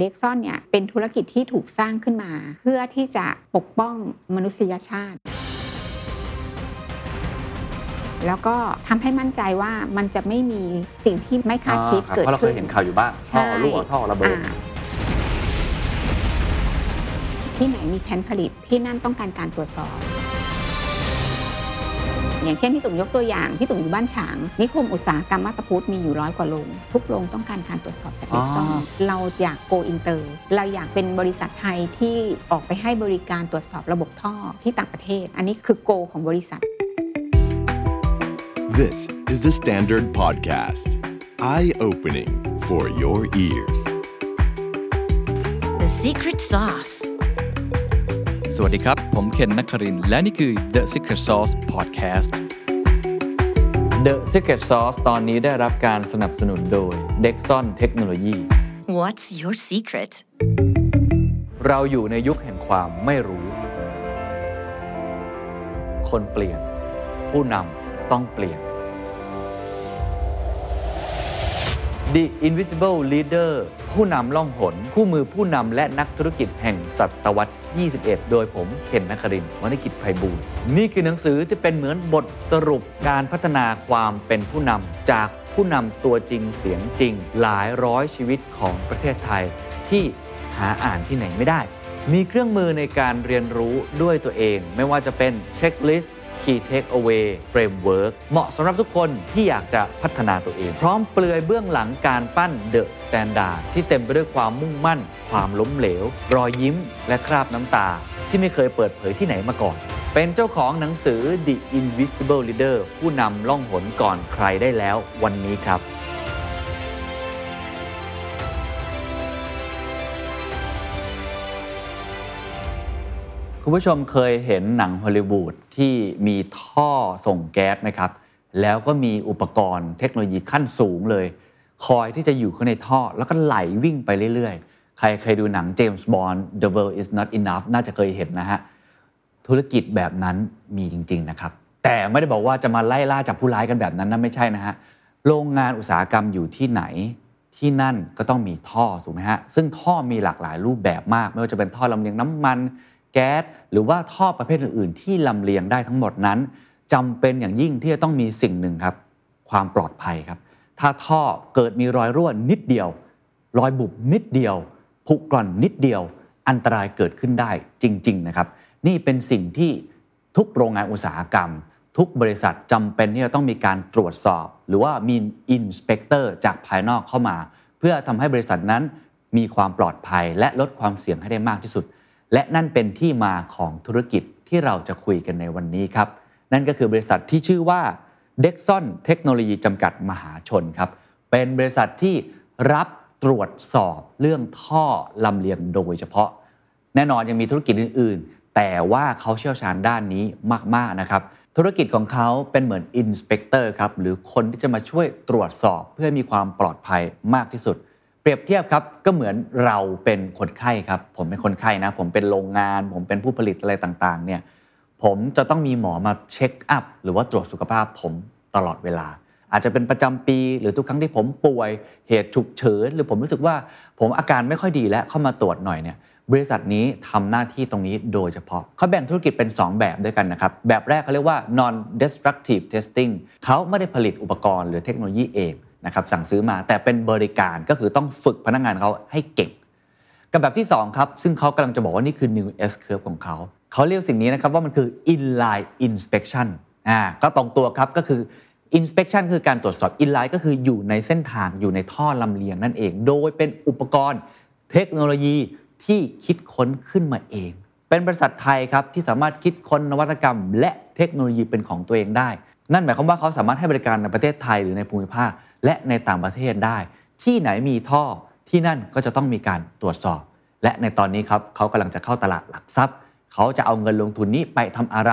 เด็กซ่อนเนี่ยเป็นธุรกิจที่ถูกสร้างขึ้นมา เพื่อที่จะปกป้องมนุษยชาติ แล้วก็ทำให้มั่นใจว่ามันจะไม่มีสิ่งที่ไม่คาดคิดอ่ารับเกิดเพราะเราเคขึ้ยนเห็นข่าวอยู่บ้างใช่ท่อรั่วท่อระเบิดอ่าที่ไหนมีแผนผลิตที่นั่นต้องการการตรวจสอบ อย่างเช่นพี่ตุ่มยกตัวอย่างพี่ตุ่มอยู่บ้านฉางนิคมอุตสาหกรรมมาตาพุทธมีอยู่ร้อยกว่าโรงทุกโรงต้องการการตรวจสอบจากเด็กซ่อนอ๋อเราอยากโกอินเตอร์เราอยากเป็นบริษัทไทยที่ออกไปให้บริการตรวจสอบระบบท่อที่ต่างประเทศ อันนี้คือ goal ของบริษัท This is the Standard Podcast. Eye opening for your ears. The secret sauce. สวัสดีครับ ผมเคนนักครินทร์และนี่คือ The Secret Sauce Podcast The Secret Sauce ตอนนี้ได้รับการสนับสนุนโดย Dexon Technology What's your secret? เราอยู่ในยุคแห่งความไม่รู้ คนเปลี่ยน ผู้นำต้องเปลี่ยน The Invisible Leader ผู้นำล่องหน คู่มือผู้นำและนักธุรกิจแห่งศตวรรษ 21 โดยผมเคนนักครินทร์วรรณกิจไพบูลนี่คือหนังสือที่เป็นเหมือนบทสรุปการพัฒนาความเป็นผู้นำจากผู้นำตัวจริงเสียงจริง หลายร้อยชีวิตของประเทศไทย ที่หาอ่านที่ไหนไม่ได้ มีเครื่องมือในการเรียนรู้ด้วยตัวเอง ไม่ว่าจะเป็นเช็คลิสต์ Key Takeaway Framework เหมาะสำหรับทุกคนที่อยากจะพัฒนาตัวเอง พร้อมเปลือยเบื้องหลังการปั้น The Standard ที่เต็มไปด้วยความมุ่งมั่น ความล้มเหลว รอยยิ้ม และคราบน้ำตา ที่ไม่เคยเปิดเผยที่ไหนมาก่อน เป็นเจ้าของหนังสือ The Invisible Leader ผู้นำล่องหนก่อนใครได้แล้ววันนี้ครับ คุณผู้ชมเคยเห็นหนังฮอลลีวูดที่มีท่อส่งแก๊สไหมครับ แล้วก็มีอุปกรณ์เทคโนโลยีขั้นสูงเลย คอยที่จะอยู่ข้างในท่อแล้วก็ไหลวิ่งไปเรื่อยๆ ใครเคยดูหนังเจมส์บอนด์ The World is not enough น่าจะเคยเห็นนะฮะ ธุรกิจแบบนั้นมีจริง ๆ นะครับ แต่ไม่ได้บอกว่าจะมาไล่ล่าจับผู้ร้ายกันแบบนั้นนะไม่ใช่นะฮะ โรงงานอุตสาหกรรมอยู่ที่ไหนที่นั่นก็ต้องมีท่อถูกไหมฮะซึ่งท่อมีหลากหลายรูปแบบมาก ไม่ว่าจะเป็นท่อลำเลียงน้ำมัน แก๊สหรือว่าท่อประเภทอื่น ๆ ที่ลำเลียงได้ทั้งหมดนั้นจำเป็นอย่างยิ่งที่จะต้องมีสิ่งหนึ่งครับ ความปลอดภัยครับ ถ้าท่อเกิดมีรอยรั่วนิดเดียว รอยบุบนิดเดียวผุกร่อนนิดเดียว อันตรายเกิดขึ้นได้จริง ๆ นะครับ นี่เป็นสิ่งที่ทุกโรงงานอุตสาหกรรม ทุกบริษัทจำเป็นที่จะต้องมีการตรวจสอบ หรือว่ามี inspector จากภายนอกเข้ามา เพื่อทำให้บริษัทนั้นมีความปลอดภัยและลดความเสี่ยงให้ได้มากที่สุด และนั่นเป็นที่มาของธุรกิจที่เราจะคุยกันในวันนี้ครับ นั่นก็คือบริษัทที่ชื่อว่า d e x o n เทคโนโลยีจำกัดมหาชนครับ เป็นบริษัทที่รับตรวจสอบเรื่องท่อลำเลียงโดยเฉพาะ แน่นอนยังมีธุรกิจอื่น ๆ แต่ว่าเขาเชี่ยวชาญด้านนี้มาก ๆ นะครับ ธุรกิจของเขาเป็นเหมือนอินสเปกเตอร์ครับ หรือคนที่จะมาช่วยตรวจสอบเพื่อมีความปลอดภัยมากที่สุด เปรียบเทียบครับก็เหมือนเราเป็นคนไข้ครับ ผมเป็นคนไข้นะ ผมเป็นโรงงาน ผมเป็นผู้ผลิตอะไรต่างๆ เนี่ยผมจะต้องมีหมอมาเช็คอัพหรือว่าตรวจสุขภาพผมตลอดเวลา อาจจะเป็นประจำปี หรือทุกครั้งที่ผมป่วยเหตุฉุกเฉินหรือผมรู้สึกว่าผมอาการไม่ค่อยดีแล้วเข้ามาตรวจหน่อยเนี่ยบริษัทนี้ทำหน้าที่ตรงนี้โดยเฉพาะเขาแบ่งธุรกิจเป็น 2 แบบด้วยกันนะครับ แบบแรกเขาเรียกว่า non destructive testing เขาไม่ได้ผลิตอุปกรณ์หรือเทคโนโลยีเอง นะครับสั่งซื้อมาแต่เป็นบริการก็คือต้องฝึกพนักงานเขาให้เก่ง กับแบบที่ 2 ครับ ซึ่งเขากำลังจะบอกว่านี่คือ new S curve ของเขา เขาเรียกสิ่งนี้นะครับว่ามันคือ inline inspection อ่าก็ตรงตัวครับก็คือ inspection คือการตรวจสอบ inline ก็คืออยู่ในเส้นทางอยู่ในท่อลำเลียงนั่นเอง โดยเป็นอุปกรณ์เทคโนโลยีที่คิดค้นขึ้นมาเอง เป็นบริษัทไทยครับที่สามารถคิดค้นนวัตกรรม และเทคโนโลยีเป็นของตัวเองได้ นั่นหมายความว่าเขาสามารถให้บริการในประเทศไทยหรือในภูมิภาค และในต่างประเทศได้ ที่ไหนมีท่อที่นั่นก็จะต้องมีการตรวจสอบ และในตอนนี้ครับเขากำลังจะเข้าตลาดหลักทรัพย์ เขาจะเอาเงินลงทุนนี้ไปทำอะไร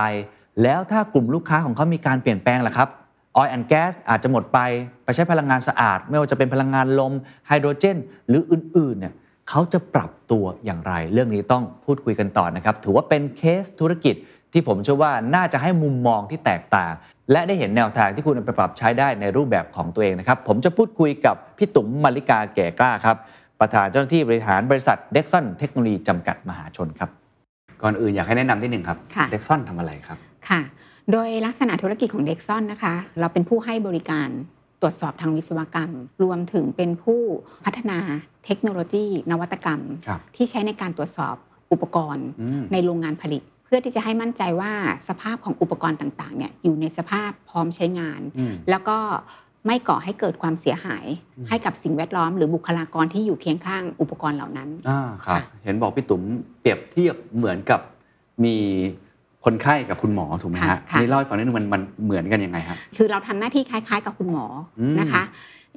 แล้วถ้ากลุ่มลูกค้าของเขามีการเปลี่ยนแปลงล่ะครับออยล์แอนด์แก๊สอาจจะหมดไปไปใช้พลังงานสะอาด ไม่ว่าจะเป็นพลังงานลมไฮโดรเจน หรืออื่นๆเนี่ยเขาจะปรับตัวอย่างไร เรื่องนี้ต้องพูดคุยกันต่อนะครับ ถือว่าเป็นเคสธุรกิจ ที่ผมเชื่อว่าน่าจะให้มุมมองที่แตกต่าง และได้เห็นแนวทางที่คุณเอาไปปรับใช้ได้ในรูปแบบของตัวเองนะครับ ผมจะพูดคุยกับพี่ตุ๋มมาริกาแก่กล้าครับปประธานเจ้าหน้าที่บริหารบริษัทเด็กซอนเทคโนโลยีจำกัดมหาชนครับ ก่อนอื่นอยากให้แนะนำนิดหนึ่งครับค่ะเด็กซอนทำอะไรครับค่ะ โดยลักษณะธุรกิจของเด็กซ่อนนะคะ เราเป็นผู้ให้บริการตรวจสอบทางวิศวกรรม รวมถึงเป็นผู้พัฒนาเทคโนโลยี นวัตกรรมครับที่ใช้ในการตรวจสอบอุปกรณ์อืมในโรงงานผลิตเพื่อที่จะให้มั่นใจว่าสภาพของอุปกรณ์ต่างๆเนี่ยอยู่ในสภาพพร้อมใช้งานอืมแล้วก็ไม่ก่อให้เกิดความเสียหายอืมให้กับสิ่งแวดล้อม หรือบุคลากรที่อยู่เคียงข้างอุปกรณ์เหล่านั้นอ่าครับค่ะเห็นบอกพี่ตุ๋มเปรียบเทียบเหมือนกับมีคนไข้กับคุณหมอถูกไหมค่ะฮะค่ะนี่เล่าให้ฟังนิดนึงมันมันเหมือนกันยังไงครับคือเราทำหน้าที่คล้าย ๆ กับคุณหมออมนะคะ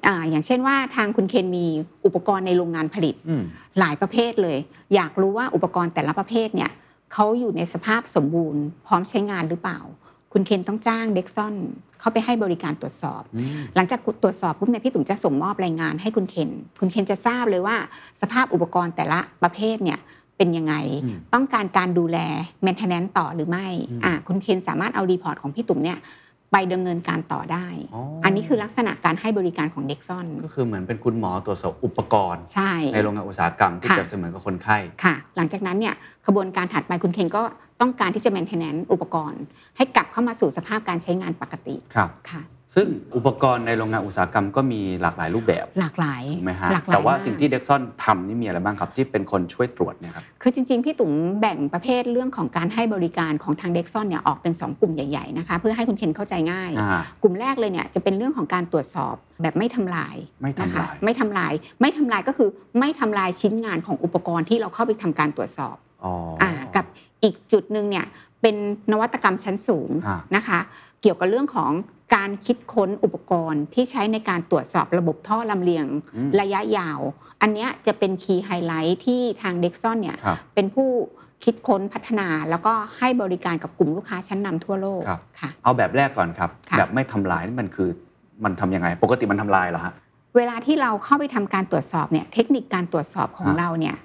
อ่าอย่างเช่นว่าทางคุณเคนมีอุปกรณ์ในโรงงานผลิตอืมหลายประเภทเลย อยากรู้ว่าอุปกรณ์แต่ละประเภทเนี่ย เขาอยู่ในสภาพสมบูรณ์ พร้อมใช้งานหรือเปล่า คุณเคนต้องจ้าง DEXON เข้าไปให้บริการตรวจสอบอืมหลังจากตรวจสอบปุ๊บเนี่ยพี่ตุ๋มจะส่งมอบรายงานให้คุณเคนคุณเคนจะทราบเลยว่า สภาพอุปกรณ์แต่ละประเภทเนี่ยเป็นยังไงอืมต้องการการดูแล maintenance ต่อหรือไม่อืมอ่าคุณเคนสามารถเอา report ของพี่ตุ๋มเนี่ย ไปดำเนินการต่อได้อ๋ออัอันนี้คือลักษณะการให้บริการของ DEXON ก็คือเหมือนเป็นคุณหมอตรวจสอบอุปกรณ์ใช่ในโรงงานอุตสาหกรรมที่ค่ะเปรียบเสมือนกับคนไข้ค่ะ หลังจากนั้นเนี่ยขบวนการถัดไปคุณเคนก็ต้องการที่จะ maintenance อุปกรณ์ ให้กลับเข้ามาสู่สภาพการใช้งานปกติครับค่ะ ซึ่งอุปกรณ์ในโรงงานอุตสาหกรรมก็มีหลากหลายรูปแบบ หลากหลายถูกไหมฮะหลากหลายแต่ว่ามกสิ่งที่เด็กซอนทำนี่มีอะไรบ้างครับ ที่เป็นคนช่วยตรวจเนี่ยครับ คือจริง ๆ พี่ตุ๋มแบ่งประเภทเรื่องของการให้บริการของทางเด็กซ่อนเนี่ยออกเป็น 2 กลุ่มใหญ่ ๆ นะคะ เพื่อให้คุณเคนเข้าใจง่ายอ่ากลุ่มแรกเลยเนี่ยจะเป็นเรื่องของการตรวจสอบแบบไม่ทำลายไม่ทำลายนะคะไม่ทำลายไม่ทำลายก็คือไม่ทำลายชิ้นงานของอุปกรณ์ที่เราเข้าไปทำการตรวจสอบอ๋ออ่ากับอีกจุดหนึ่งเนี่ยเป็นนวัตกรรมชั้นสูงอ่านะคะ เกี่ยวกับเรื่องของ การคิดค้นอุปกรณ์ที่ใช้ในการตรวจสอบระบบท่อลำเลียงอืมระยะยาว อันเนี้ยจะเป็น key highlight ที่ทาง DEXON เนี่ยครับเป็นผู้คิดค้นพัฒนาแล้วก็ให้บริการกับกลุ่มลูกค้าชั้นนำทั่วโลกครับค่ะเอาแบบแรกก่อนครับค่ะแบบไม่ทำลายนี่มันคือมันทำยังไง ปกติมันทำลายเหรอฮะเวลาที่เราเข้าไปทำการตรวจสอบเนี่ยเทคนิคการตรวจสอบของฮะเราเนี่ย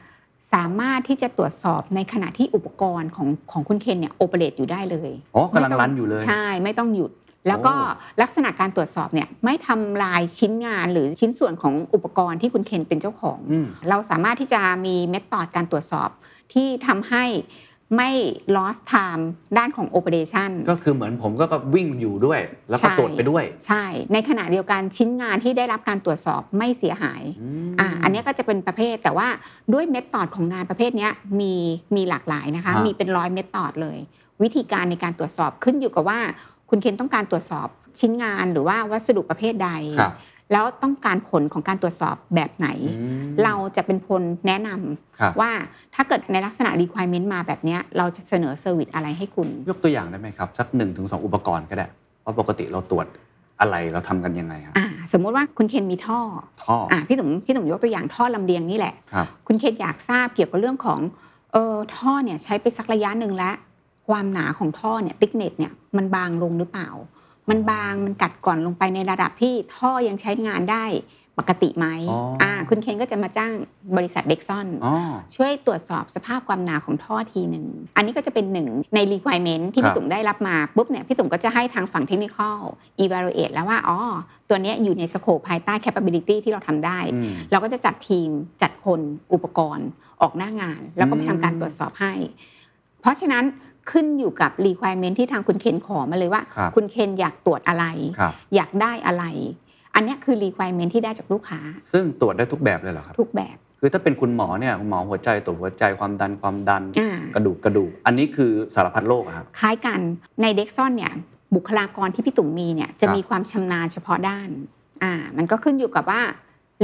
สามารถที่จะตรวจสอบในขณะที่อุปกรณ์ของของคุณเคนเนี่ยโอเปเรตอยู่ได้เลย อ๋อกำลังรันอยู่เลย ใช่ ไม่ต้องหยุด แล้วก็โอ้ลักษณะการตรวจสอบเนี่ยไม่ทำลายชิ้นงานหรือชิ้นส่วนของอุปกรณ์ที่คุณเคนเป็นเจ้าของอืมเราสามารถที่จะมีเมธอดการตรวจสอบที่ทำให้ไม่ lost time ด้านของ operation ก็คือเหมือนผมก็วิ่งอยู่ด้วย แล้วก็ใช่ตรวจไปด้วย ใช่ ในขณะเดียวกันชิ้นงานที่ได้รับการตรวจสอบไม่เสียหายมอ่าอันเนี้ยก็จะเป็นประเภทแต่ว่าด้วยเมธอดของงานประเภทเนี้ยมีมีหลากหลายนะคะฮะมีเป็นร้อยเมธอดเลย วิธีการในการตรวจสอบขึ้นอยู่กับว่า คุณเคนต้องการตรวจสอบชิ้นงานหรือว่าวัสดุประเภทใดครับแล้วต้องการผลของการตรวจสอบแบบไหนอืมเราจะเป็นคนแนะนำครับว่าถ้าเกิดในลักษณะ requirement มาแบบเนี้ยเราจะเสนอ service อะไรให้คุณ ยกตัวอย่างได้ไหมครับ สักหนึ่งถึงสองอุปกรณ์ก็ได้ว่าปกติเราตรวจอะไรเราทำกันยังไงครับอ่าสมมุติว่าคุณเคนมีท่อท่อออ่าพี่ตุ๋มพี่ตุ๋มยกตัวอย่างท่อลำเลียงนี่แหละครับคุณเคนอยากทราบเกี่ยวกับเรื่องของเออท่อเนี่ยใช้ไปสักระยะหนึ่งแล้ว ความหนาของท่อเนี่ย thickness เนี่ยมันบางลงหรือเปล่า มันบางมันกัดกร่อนลงไปในระดับที่ท่อยังใช้งานได้ปกติไหมอ๋ออ่อ่าคุณเคนก็จะมาจ้างบริษัทเด็กซ่อนอ๋อช่วยตรวจสอบสภาพความหนาของท่อทีหนึ่ง อันนี้ก็จะเป็นหนึ่งใน requirement ที่ครับพี่ตุ่มได้รับมาปุ๊บเนี่ยพี่ตุ่มก็จะให้ทางฝั่ง technical evaluate แล้วว่าอ๋อตัวเนี้ยอยู่ใน scope ภายใต้ capability ที่เราทำได้อืมเราก็จะจัดทีมจัดคนอุปกรณ์ออกหน้างาน แล้วก็ไปทำการตรวจสอบให้ เพราะฉะนั้น ขึ้นอยู่กับ requirement ที่ทางคุณเคนขอมาเลยว่าครับคุณเคนอยากตรวจอะไรครับอยากได้อะไร อันเนี้ยคือ requirement ที่ได้จากลูกค้า ซึ่งตรวจได้ทุกแบบเลยเหรอครับ ทุกแบบ คือถ้าเป็นคุณหมอเนี่ยคุณหมอหัวใจตรวจหัวใจความดันความดันอ่ากระดูกกระดูก อันนี้คือสารพัดโรคอะครับ คล้ายกันในเด็กซ่อนเนี่ยบุคลากรที่พี่ตุ่มมีเนี่ยจะครับมีความชำนาญเฉพาะด้านอ่ามันก็ขึ้นอยู่กับว่า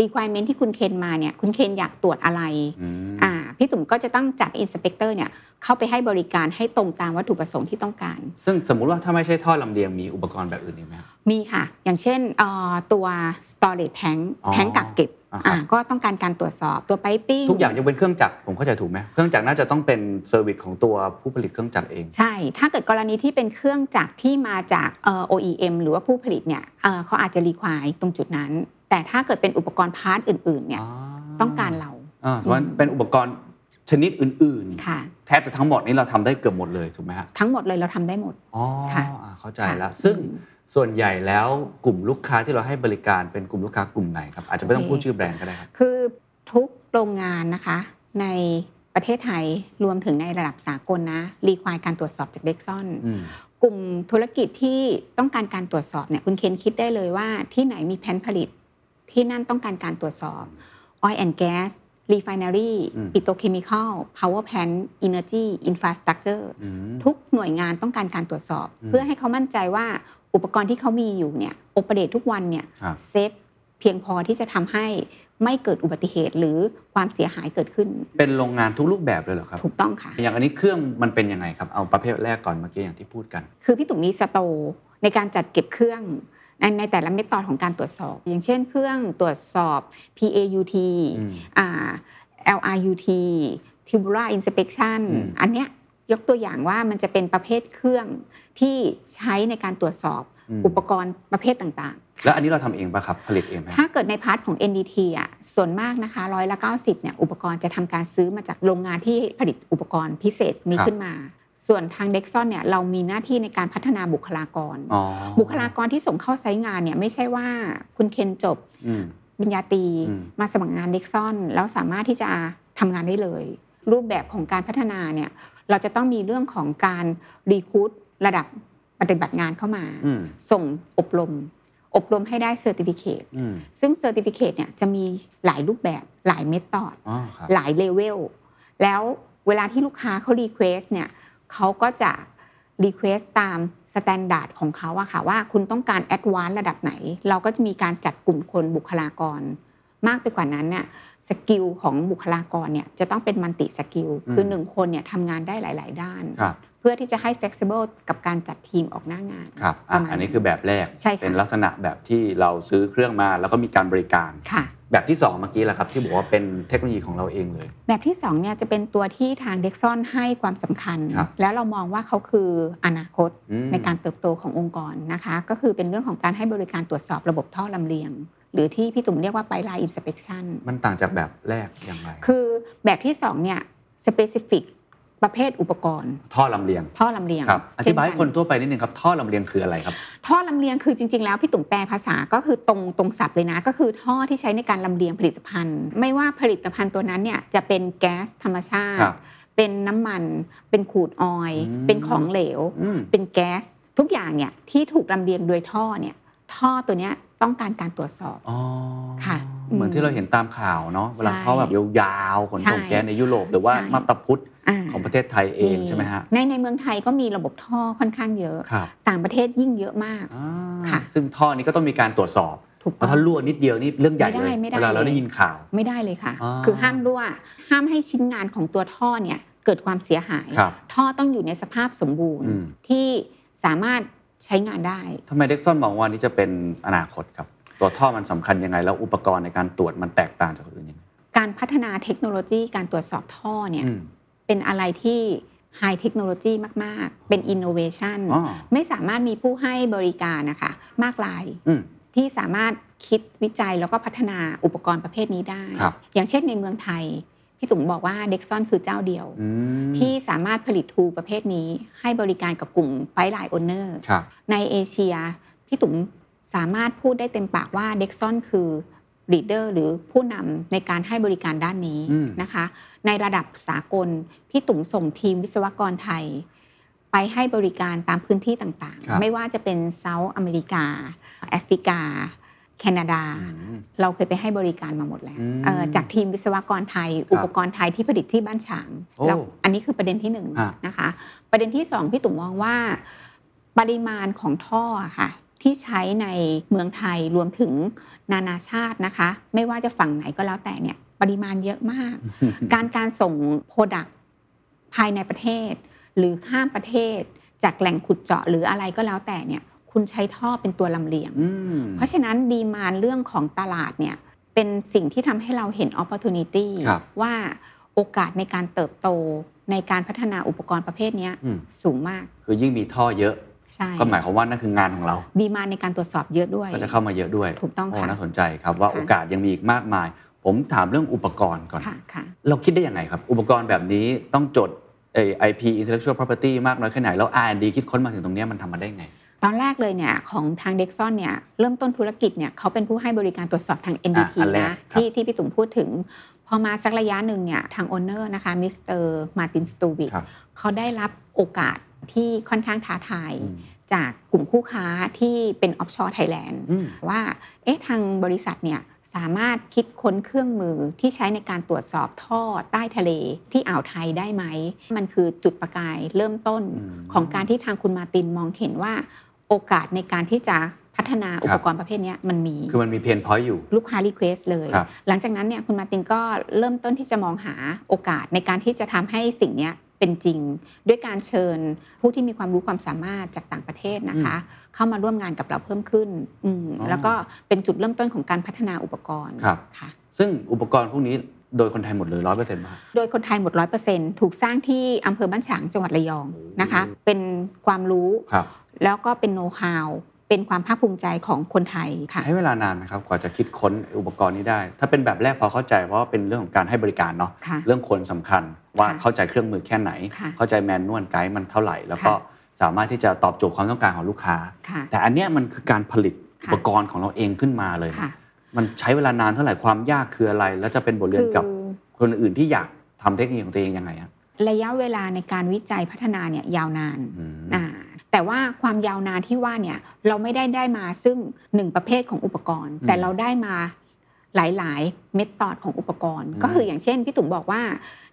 requirement ที่คุณเคนมาเนี่ยคุณเคนอยากตรวจอะไรอืมอ่าพี่ตุ่มก็จะต้องจัด inspector เนี่ยเข้าไปให้บริการให้ตรงตามวัตถุประสงค์ที่ต้องการ ซึ่งสมมุติว่าถ้าไม่ใช่ท่อลำเลียงมีอุปกรณ์แบบอื่นอีกไหมครับมีค่ะ อย่างเช่นเอ่อตัว storage tank อ๋อแทงก์กักเก็บอ่าครับอ่าก็ต้องการการตรวจสอบตัว piping ทุกอย่างยังเป็นเครื่องจักรผมเข้าใจถูกไหมเครื่องจักรน่าจะต้องเป็น service ของตัวผู้ผลิตเครื่องจักรเอง ใช่ ถ้าเกิดกรณีที่เป็นเครื่องจักรที่มาจากเอ่อ OEM หรือว่าผู้ผลิตเนี่ยเอ่อเขาอาจจะ require ตรงจุดนั้น แต่ถ้าเกิดเป็นอุปกรณ์ part อื่นๆเนี่ยต้องการเราอ่าสมมติเป็นอุปกรณ์ชนิดอื่นค่ะๆแทบจะทั้งหมดนี้เราทำได้เกือบหมดเลยถูกไหมฮะทั้งหมดเลยเราทำได้หมดอ๋อค่ะอ่าเข้าใจค่ะแล้ว ซึ่งส่วนใหญ่แล้วกลุ่มลูกค้าที่เราให้บริการเป็นกลุ่มลูกค้ากลุ่มไหนครับอาจจะไม่ต้องพูดชื่อแบรนด์ก็ได้ครับคือทุกโโรงงานนะคะในประเทศไทยรวมถึงในระดับสากลนะรีควายการตรวจสอบจากเด็กซ่อนอืมกลุ่มธุรกิจที่ต้องการการตรวจสอบเนี่ยคุณเคนคิดได้เลยว่าที่ไหนมีแผนผลิต ที่นั่นต้องการการตรวจสอบ oil and gas refinery อืม petrochemical power plant energy infrastructure อืมทุกหน่วยงานต้องการการตรวจสอบอืมเพื่อให้เขามั่นใจว่าอุปกรณ์ที่เขามีอยู่เนี่ย operate ทุกวันเนี่ยครับ safe เพียงพอที่จะทำให้ไม่เกิดอุบัติเหตุหรือความเสียหายเกิดขึ้น เป็นโรงงานทุกรูปแบบเลยเหรอครับ ถูกต้องค่ะ อย่างอันนี้เครื่องมันเป็นยังไงครับ เอาประเภทแรกก่อนเมื่อกี้อย่างที่พูดกัน คือพี่ตุ่มมี storeในการจัดเก็บเครื่อง ในในแต่ละเมธอดของการตรวจสอบ อย่างเช่นเครื่องตรวจสอบ PAUT อืมอ่า LRUT Tubular Inspection อืมอันเนี้ยยกตัวอย่างว่ามันจะเป็นประเภทเครื่องที่ใช้ในการตรวจสอบมอุปกรณ์ประเภทต่างๆ แล้วอันนี้เราทำเองป่ะครับ ผลิตเองไหมถ้าเกิดในพาร์ทของ NDT อะส่วนมากนะคะร้อยละ90เนี่ยอุปกรณ์จะทำการซื้อมาจากโรงงานที่ผลิตอุปกรณ์พิเศษนี้ขึ้นมา ส่วนทาง DEXON เนี่ยเรามีหน้าที่ในการพัฒนาบุคลากรอ๋อบุคลากรที่ส่งเข้า site งานเนี่ยไม่ใช่ว่าคุณเคนจบอืมปริญญาตรีอืมมาสมัครงาน DEXON แล้วสามารถที่จะทำงานได้เลย รูปแบบของการพัฒนาเนี่ยเราจะต้องมีเรื่องของการ recruit ระดับปฏิบัติงานเข้ามาอืมส่งอบรม อบรมให้ได้ certificate อืมซึ่ง certificate เนี่ยจะมีหลายรูปแบบหลาย method อ๋อครับหลายเลเวลแล้วเวลาที่ลูกค้าเขา request เนี่ย เขาก็จะ request ตาม standard ของเขาอะค่ะว่าคุณต้องการ advance ระดับไหน เราก็จะมีการจัดกลุ่มคนบุคลากร มากไปกว่านั้นเนี่ย skill ของบุคลากรเนี่ยจะต้องเป็น multi skill คือหนึ่งคนเนี่ยทำงานได้หลาย ๆ ด้านครับ เพื่อที่จะให้ flexible กับการจัดทีมออกหน้างานครับปอะระมาณอันนี้คือแบบแรกใช่ค่ะเป็นลักษณะแบบที่เราซื้อเครื่องมาแล้วก็มีการบริการค่ะแบบที่สองเมื่อกี้แหละครับที่บอกว่าเป็นเทคโนโลยีของเราเองเลย แบบที่2เนี่ยจะเป็นตัวที่ทาง DEXON ให้ความสำคัญครับแล้วเรามองว่าเขาคืออนาคตอืมในการเติบโตขององค์กรนะคะ ก็คือเป็นเรื่องของการให้บริการตรวจสอบระบบท่อลำเลียง หรือที่พี่ตุ่มเรียกว่าไปไลน์อินสเป t ชันมันต่างจากแบบแรกอย่างไร คือแบบที่2เนี่ย specific ประเภทอุปกรณ์ ท่อลำเลียง ท่อลำเลียงครับอธิบายให้เช่คนทั่วไปนิดนึงครับ ท่อลำเลียงคืออะไรครับ ท่อลำเลียงคือจริง ๆ แล้วพี่ตุ่มแปลภาษาก็คือตรงตรงศัพท์เลยนะ ก็คือท่อที่ใช้ในการลำเลียงผลิตภัณฑ์ ไม่ว่าผลิตภัณฑ์ตัวนั้นเนี่ยจะเป็นแก๊สธรรมชาติครับเป็นน้ำมัน เป็น crude oil อืมเป็นของเหลวอืมเป็นแก๊สทุกอย่างเนี่ยที่ถูกลำเลียงโดยท่อเนี่ยท่อตัวเนี้ยต้องการการตรวจสอบอ๋อค่ะ เหมือนอืมที่เราเห็นตามข่าวเนาะเวลาใช่ท่อแบบยาวๆขนส่งใช่แก๊สในยุโรปหรือว่าใช่มาบตาพุธอ่า ของประเทศไทยเองใช่ไหมฮะในในเมืองไทยก็มีระบบท่อค่อนข้างเยอะครับต่างประเทศยิ่งเยอะมากอ่าค่ะซึ่งท่อนี้ก็ต้องมีการตรวจสอบถูกเพต้อราะงถ้ารั่วนิดเดียวนี่เรื่องใหญ่เลยไม่ได้เวลาเราไม่ได้ได้ยินข่าวไม่ได้เลยค่ะอ่าคือห้ามรั่วห้ามให้ชิ้นงานของตัวท่อเนี่ยเกิดความเสียหายครับท่อต้องอยู่ในสภาพสมบูรณ์อืมที่สามารถใช้งานได้ทำไมเด็กซอนมองว่านี่จะเป็นอนาคตครับ ตัวท่อมันสำคัญยังไง แล้วอุปกรณ์ในการตรวจมันแตกต่างจากคนอื่นยังไงการพัฒนาเทคโนโลยีการตรวจสอบท่อเนี่ยอืม เป็นอะไรที่ high technology มาก ๆ เป็นอินโนเวชันอ๋อไม่สามารถมีผู้ให้บริการนะคะมากมายอืมที่สามารถคิดวิจัยแล้วก็พัฒนาอุปกรณ์ประเภทนี้ได้ครับอย่างเช่นในเมืองไทย พี่ตุ๋มบอกว่า DEXON คือเจ้าเดียวอืมที่สามารถผลิต tool ประเภทนี้ ให้บริการกับกลุ่ม pipeline owner ครับในเอเชีย พี่ตุ๋มสามารถพูดได้เต็มปากว่า DEXON คือ leader หรือผู้นำในการให้บริการด้านนี้อืมนะคะ ในระดับสากล พี่ตุ๋มส่งทีมวิศวกรไทย ไปให้บริการตามพื้นที่ต่างๆครับไม่ว่าจะเป็น South America แอฟริกา แคนาดาอืมเราเคยไปให้บริการมาหมดแล้วอืมเอ่อจากทีมวิศวกรไทย อุปกรณ์ไทยที่ผลิตที่บ้านฉางโอ้แล้วอันนี้คือประเด็นที่หนึ่งอะนะคะ ประเด็นที่สองพี่ตุ๋มมองว่าปริมาณของท่อค่ะที่ใช้ในเมืองไทยรวมถึง นานาชาตินะคะ ไม่ว่าจะฝั่งไหนก็แล้วแต่เนี่ยปริมาณเยอะมาก การการส่ง product ภายในประเทศ หรือข้ามประเทศ จากแหล่งขุดเจาะหรืออะไรก็แล้วแต่เนี่ยคุณใช้ท่อเป็นตัวลำเลียงอืมเพราะฉะนั้น demand เรื่องของตลาดเนี่ยเป็นสิ่งที่ทำให้เราเห็น opportunity ครับว่าโอกาสในการเติบโตในการพัฒนาอุปกรณ์ประเภทเนี้ยอืมสูงมาก คือยิ่งมีท่อเยอะใช่ ก็หมายความว่านั่นคืองานของเรา ดีมานในการตรวจสอบเยอะด้วย ก็จะเข้ามาเยอะด้วยถูกต้องโอ้ค่ะน่าสนใจครับว่าค่ะโอกาสยังมีอีกมากมาย ผมถามเรื่องอุปกรณ์ก่อนค่ะค่ะเราคิดได้ยังไงครับ อุปกรณ์แบบนี้ต้องจดเอ่อ IP intellectual property มากน้อยแค่ไหน แล้ว R&D คิดค้นมาถึงตรงเนี้ยมันทำมาได้ไง ตอนแรกเลยเนี่ยของทางเด็กซอนเนี่ยเริ่มต้นธุรกิจเนี่ยเขาเป็นผู้ให้บริการตรวจสอบทาง NDT อะอันแรกนะครับที่ที่พี่ตุ๋มพูดถึงพอมาสักระยะหนึ่งเนี่ยทาง owner นะคะมิสเตอร์มาตินสตูวิกครับเขาได้รับโอกาส ที่ค่อนข้างท้าทายอืมจากกลุ่มคู่ค้าที่เป็น offshore Thailand อืมว่าเอ๊ะทางบริษัทเนี่ยสามารถคิดค้นเครื่องมือที่ใช้ในการตรวจสอบท่อใต้ทะเลที่อ่าวไทยได้ไหม มันคือจุดประกายเริ่มต้นอืมของการที่ทางคุณมาตินมองเห็นว่าโอกาสในการที่จะพัฒนาครับอุปกรณ์ประเภทเนี้ยมันมี คือมันมี pain point อยู่ ลูกค้า request เลยครับหลังจากนั้นเนี่ยคุณมาตินก็เริ่มต้นที่จะมองหาโอกาสในการที่จะทำให้สิ่งเนี้ย เป็นจริง ด้วยการเชิญผู้ที่มีความรู้ความสามารถจากต่างประเทศนะคะ เข้ามาร่วมงานกับเราเพิ่มขึ้นอืมอ๋อแล้วก็เป็นจุดเริ่มต้นของการพัฒนาอุปกรณ์ครับค่ะซึ่งอุปกรณ์พวกนี้โดยคนไทยหมดเลยร้อยเปอร์เซ็นต์มาโดยคนไทยหมดร้อยเปอร์เซ็นถูกสร้างที่อำเภอบ้านฉางจังหวัดระยองนะคะ เป็นความรู้ครับแล้วก็เป็นโน้ตฮาว เป็นความภาคภูมิใจของคนไทยค่ะใช้เวลานานไหมครับกว่าจะคิดค้นอุปกรณ์นี้ได้ ถ้าเป็นแบบแรกพอเข้าใจเพราะว่าเป็นเรื่องของการให้บริการเนาะค่ะเรื่องคนสำคัญว่าค่ะเข้าใจเครื่องมือแค่ไหนค่ะเข้าใจแมนนวลไกด์มันเท่าไหร่ แล้วก็ค่ะสามารถที่จะตอบโจทย์ความต้องการของลูกค้าค่ะแต่อันเนี้ยมันคือการผลิตค่ะอุปกรณ์ของเราเองขึ้นมาเลยค่ะมันใช้เวลานานเท่าไหร่ความยากคืออะไร แล้วจะเป็นบทเรียนกับคือคนอื่นที่อยากทำเทคนิคของตัวเองยังไงอะ ระยะเวลาในการวิจัยพัฒนาเนี่ยยาวนานอืมอ่าแต่ว่าความยาวนานที่ว่าเนี่ยเราไม่ได้ได้มาซึ่งหนึ่งประเภทของอุปกรณ์อืมแต่เราได้มาหลาย ๆ method ของอุปกรณ์อืมก็คืออย่างเช่นพี่ตุ๋มบอกว่า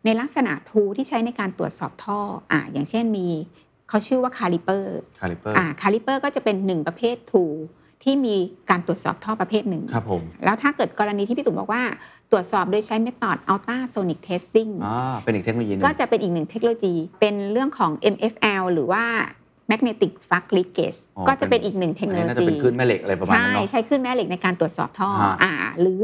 ในลักษณะ tool ที่ใช้ในการตรวจสอบท่ออ่าอย่างเช่นมีเขาชื่อว่า caliper caliper อ่าคาลิเปอร์ก็จะเป็นหนึ่งประเภท tool ที่มีการตรวจสอบท่อประเภทหนึ่งครับผมแล้วถ้าเกิดกรณีที่พี่ตุ๋มบอกว่า ตรวจสอบโดยใช้ method ultrasonic testing อ่าเป็นอีกเทคโนโลยีหนึงก็จะเป็นอีกหนึ่งเทคโนโลยี เป็นเรื่องของ MFL หรือว่า magnetic flux leakage อ๋อก็จะเป็นอีกหนึ่งเทคอัโนนโลนี้น่าจะยีเป็นคลื่นแม่เหล็กอะไรประมาณใช่นั้นเนาะใช้ขึ้นแม่เหล็กในการตรวจสอบท่อฮะอ่าหรือ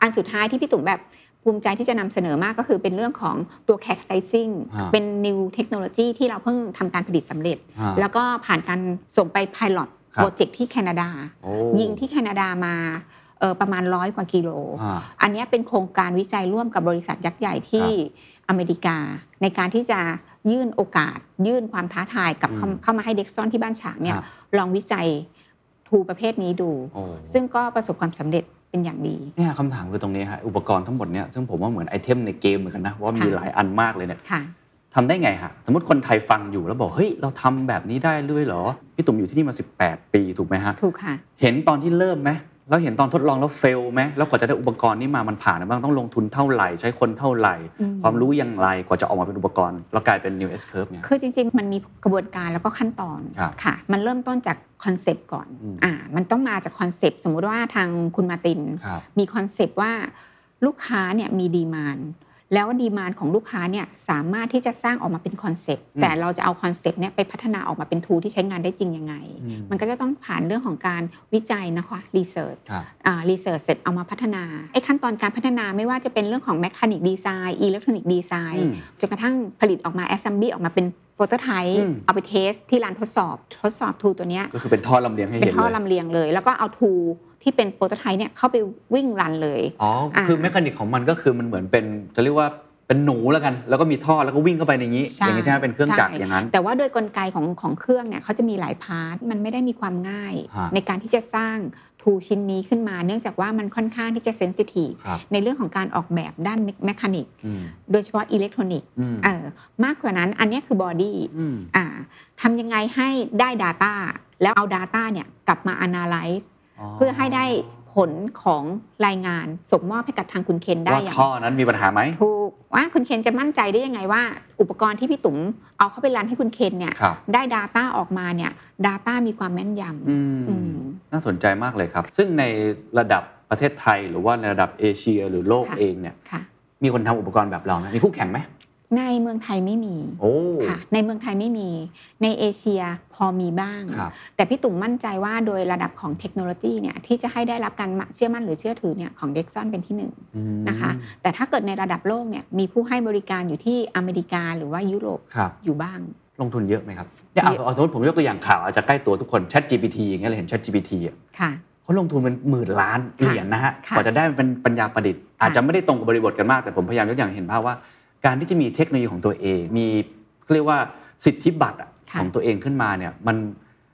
อันสุดท้ายที่พี่ตุ๋มแบบภูมิใจที่จะนำเสนอมากก็คือเป็นเรื่องของตัว CAC sizing ฮะเป็น new technology ที่เราเพิ่งทำการผลิตสำเร็จฮะแล้วก็ผ่านการส่งไป pilot ครับโปรเจกต์ที่แคนาดาโอ้ยิงที่แคนาดามาเออ ประมาณร้อยกว่ากิโลอ่าอันเนี้ยเป็นโครงการวิจัยร่วมกับบริษัทยักษ์ใหญ่ที่อเมริกา ในการที่จะยื่นโอกาส ยื่นความท้าทายกับเข้าอืมเข้ามาให้เด็กซ่อนที่บ้านฉางเนี่ยฮะลองวิจัยทูประเภทนี้ดูโอ้ซึ่งก็ประสบความสำเร็จเป็นอย่างดีเนี่ยคำถามคือตรงนี้ฮะอุปกรณ์ทั้งหมดเนี่ยซึ่งผมว่าเหมือนไอเทมในเกมเหมือนกันนะว่ามีค่ะหลายอันมากเลยเนี่ยค่ะทำได้ไงฮะสมมติคนไทยฟังอยู่แล้วบอกเฮ้ยเราทำแบบนี้ได้ด้วยเหรอ พี่ตุ่มอยู่ที่นี่มา 18 ปีถูกไหมฮะถูกค่ะ เห็นตอนที่เริ่มไหม แล้วเห็นตอนทดลองแล้ว fail ไหมแล้วกว่าจะได้อุปกรณ์นี้มามันผ่านมาบ้างต้องลงทุนเท่าไหร่ ใช้คนเท่าไหร่อืมความรู้อย่างไรกว่าจะออกมาเป็นอุปกรณ์ แล้วกลายเป็น new S curve เนี่ยคือจริง ๆ มันมีกระบวนการแล้วก็ขั้นตอนครับค่ะ มันเริ่มต้นจาก concept ก่อนอืมอ่ามันต้องมาจาก concept สมมุติว่าทางคุณมาตินครับมี concept ว่าลูกค้าเนี่ยมี demand แล้ว demand ของลูกค้าเนี่ยสามารถที่จะสร้างออกมาเป็น concept อืมแต่เราจะเอา concept เนี่ยไปพัฒนาออกมาเป็น tool ที่ใช้งานได้จริงยังไงอืมมันก็จะต้องผ่านเรื่องของการวิจัยนะคะ research ครับอ่า research เสร็จเอามาพัฒนาไอ้ขั้นตอนการพัฒนาไม่ว่าจะเป็นเรื่องของ mechanic design electronic design อืมจนกระทั่งผลิตออกมา assembly ออกมาเป็น prototype อืมเอาไป test ที่ลานทดสอบ ทดสอบ tool ตัวเนี้ยก็คือเป็นท่อลำเลียงให้เห็นเป็นท่อเลยลำเลียงเลย แล้วก็เอา tool ที่เป็น prototype เนี่ยเข้าไปวิ่ง run เลย อ๋ออ่าคือ mechanic ของมันก็คือมันเหมือนเป็นจะเรียกว่าเป็นหนูแล้วกัน แล้วก็มีท่อแล้วก็วิ่งเข้าไปในนี้ใช่อย่างนี้ใช่ไหมเป็นเครื่องจักรใช่อย่างนั้น แต่ว่าโดยกลไกของของเครื่องเนี่ยเขาจะมีหลาย part มันไม่ได้มีความง่ายฮะในการที่จะสร้าง tool ชิ้นนี้ขึ้นมา เนื่องจากว่ามันค่อนข้างที่จะ sensitive ครับในเรื่องของการออกแบบด้าน mechanic อืมโดยเฉพาะ electronic อืมเออมากกว่านั้นอันเนี้ยคือ body อืมอ่าทำยังไงให้ได้ Data แล้วเอา Data เนี่ยกลับมา Analyze เพื่อให้ได้ผลของรายงานส่งมอบให้กับทางคุณเคนได้ว่าอย่างท่อนั้นมีปัญหาไหมถูกว่าคุณเคนจะมั่นใจได้ยังไงว่า อุปกรณ์ที่พี่ตุ๋มเอาเข้าไปรันให้คุณเคนเนี่ยครับได้ Data ออกมาเนี่ย Data มีความแม่นยำอืมอืมน่าสนใจมากเลยครับ ซึ่งในระดับประเทศไทยหรือว่าในระดับเอเชียหรือโลกค่ะเองเนี่ยค่ะมีคนทำอุปกรณ์แบบเราไหมมีคู่แข่งไหม ในเมืองไทยไม่มีโอ้ค่ะในเมืองไทยไม่มี ในเอเชียพอมีบ้างครับแต่พี่ตุ่มมั่นใจว่าโดยระดับของเทคโนโลยีเนี่ยที่จะให้ได้รับการเชื่อมั่นหรือเชื่อถือเนี่ยของเด็กซอนเป็นที่หนึ่งอืมนะคะแต่ถ้าเกิดในระดับโลกเนี่ยมีผู้ให้บริการอยู่ที่อเมริกาหรือว่ายุโรปครับอยู่บ้างลงทุนเยอะไหมครับเนี่ยเอาเยอะเอาสมมติผมยกตัวอย่างข่าวอาจจะใกล้ตัวทุกคน Chat GPT อย่างเงี้ยเราเห็น Chat GPT อะค่ะเขาลงทุนเป็นหมื่นล้านเหรียญนะฮะค่ะกว่าจะได้เป็นปัญญาประดิษฐ์ค่ะอาจจะไม่ได้ตรงกับบริบทกันมากแต่ผมพยายามยกอย่างให้เห็นภาพว่า การที่จะมีเทคโนโลยีของตัวเอง มีเรียกว่าสิทธิบัตรอะค่ะของตัวเองขึ้นมาเนี่ยมัน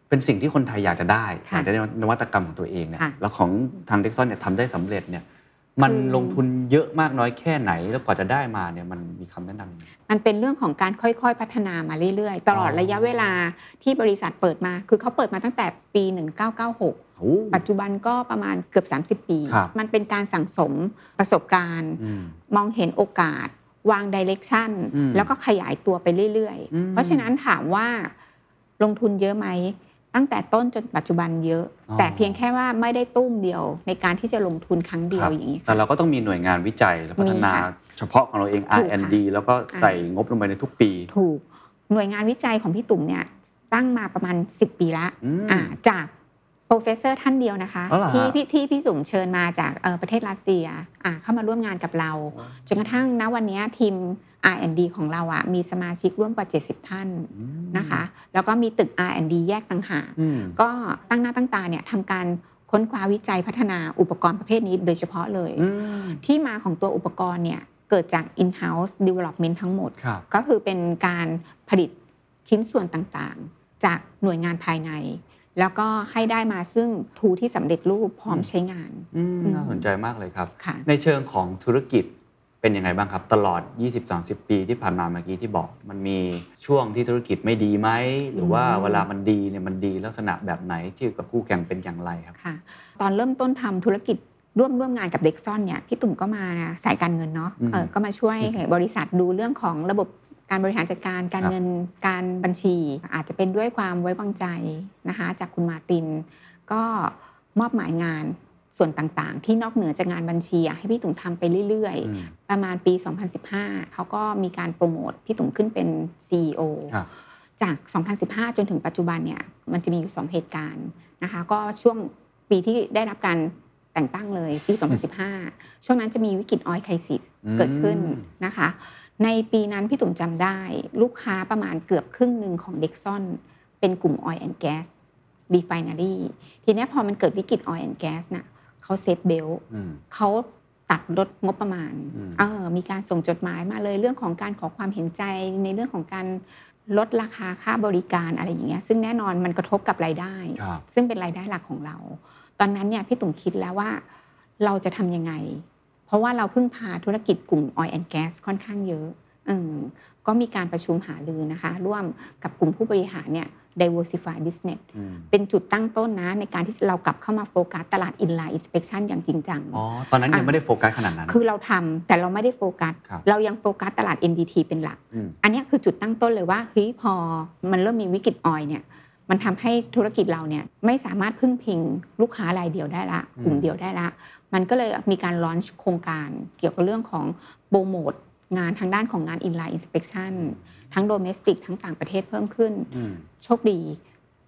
เป็นสิ่งที่คนไทยอยากจะได้อค่ะยากจะได้นวัตกรรมของตัวเองเนี่ยค่ะแล้วของทางเด็กซอนเนี่ยทำได้สำเร็จเนี่ยมันคือลงทุนเยอะมากน้อยแค่ไหน แล้วกว่าจะได้มาเนี่ยมันมีคำแนะนำยังไงมันเป็นเรื่องของการค่อยๆพัฒนามาเรื่อยๆ ตลอดอ๋อระยะเวลาที่บริษัทเปิดมา คือเขาเปิดมาตั้งแต่ปี 1996โอ้ปัจจุบันก็ประมาณเกือบ 30 ปีครับมันเป็นการสั่งสมประสบการณ์อืมมองเห็นโอกาส วางดิเรกชันอืมแล้วก็ขยายตัวไปเรื่อยอืมๆเพราะฉะนั้นถามว่าลงทุนเยอะไหม ตั้งแต่ต้นจนปัจจุบันเยอะอ๋อแต่เพียงแค่ว่าไม่ได้ตุ้มเดียว ในการที่จะลงทุนครั้งเดียครับอย่างนี้แต่ค่ะเราก็ต้องมีหน่วยงานวิจัยและพัฒนามีค่ะเฉพาะของเราเองถูกค่ะ R&D แล้วก็ใส่งบลงไปในทุกปี ถูกหน่วยงานวิจัยของพี่ตุ่มเนี่ยตั้งมาประมาณ 10 ปีละอืมอ่าจาก professor ท่านเดียวนะคะอ๋อเหรอฮะที่พี่ที่พี่ตุ่มเชิญมาจากเอ่อประเทศรัสเซียอ่าเข้ามาร่วมงานกับเรา จนกระทั่งณวันนี้ทีม R&D ของเราอะมีสมาชิกร่วมกว่า 70 ท่านอืมนะคะ แล้วก็มีตึก R&D แยกต่างหากอืมก็ตั้งหน้าตั้งตาเนี่ยทำการค้นคว้าวิจัยพัฒนาอุปกรณ์ประเภทนี้โดยเฉพาะเลยอืมที่มาของตัวอุปกรณ์เนี่ยเกิดจาก in-house development ทั้งหมดครับก็คือเป็นการผลิตชิ้นส่วนต่างๆ จากหน่วยงานภายใน แล้วก็ให้ได้มาซึ่งทูที่สำเร็จรูปพร้อมอืมใช้งานอืมอืมน่าสนใจมากเลยครับค่ะในเชิงของธุรกิจเป็นยังไงบ้างครับ ตลอด 20-30 ปีที่ผ่านมาเมื่อกี้ที่บอก มันมีช่วงที่ธุรกิจไม่ดีไหม หรือว่าอืมเวลามันดีเนี่ยมันดีลักษณะแบบไหนที่กับคู่แข่งเป็นอย่างไรครับค่ะตอนเริ่มต้นทำธุรกิจร่วมร่วมงานกับเด็กซ่อนเนี่ยพี่ตุ่มก็มาสายการเงินเนาะอืมเออก็มาช่วยบริษัทดูเรื่องของระบบ การบริหารจัดการการครับเงินการบัญชี อาจจะเป็นด้วยความไว้วางใจนะคะจากคุณมาร์ติน ก็มอบหมายงานส่วนต่างๆ ที่นอกเหนือจากงานบัญชีอะให้พี่ตุ่มทำไปเรื่อยอืมๆประมาณปี 2015 เขาก็มีการโปรโมทพี่ตุ่มขึ้นเป็น CEO ครับจาก 2015 จนถึงปัจจุบันเนี่ยมันจะมีอยู่ 2 เหตุการณ์นะคะก็ช่วงปีที่ได้รับการแต่งตั้งเลยปี 2015 ช่วงนั้นจะมีวิกฤตออยล์ไคซิสอืมเกิดขึ้นนะคะ ในปีนั้นพี่ตุ่มจำได้ ลูกค้าประมาณเกือบครึ่งหนึ่งของเด็กซ่อน เป็นกลุ่ม Oil and Gas Refinery ทีเนี้ยพอมันเกิดวิกฤต Oil and Gas น่ะเขาเซฟเบลอืมเขาตัดลดงบประมาณอืมเออมีการส่งจดหมายมาเลยเรื่องของการขอความเห็นใจในเรื่องของการลดราคาค่าบริการอะไรอย่างเงี้ยซึ่งแน่นอนมันกระทบกับรายได้ครับซึ่งเป็นรายได้หลักของเรา ตอนนั้นเนี่ยพี่ตุ่มคิดแล้วว่าเราจะทำยังไง เพราะว่าเราเพิ่งพาธุรกิจกลุ่ม oil and gas ค่อนข้างเยอะอืมก็มีการประชุมหารือนะคะ ร่วมกับกลุ่มผู้บริหารเนี่ย diversify business อืมเป็นจุดตั้งต้นนะในการที่เรากลับเข้ามาโฟกัสตลาด inline inspection อย่างจริงจัง อ๋อ ตอนนั้นยังอะไม่ได้โฟกัสขนาดนั้น คือเราทำแต่เราไม่ได้โฟกัสครับเรายังโฟกัสตลาด NDT เป็นหลักอืมอันเนี้ยคือจุดตั้งต้นเลยว่าเฮ้ยพอมันเริ่มมีวิกฤตออยล์เนี่ย มันทำให้ธุรกิจเราเนี่ยไม่สามารถพึ่งพิงลูกค้ารายเดียวได้ละอืมกลุ่มเดียวได้ละ มันก็เลยมีการ launch โครงการเกี่ยวกับเรื่องของโปรโมทงานทางด้านของงาน inline inspection ทั้ง domestic ทั้งต่างประเทศเพิ่มขึ้นอืมโชคดี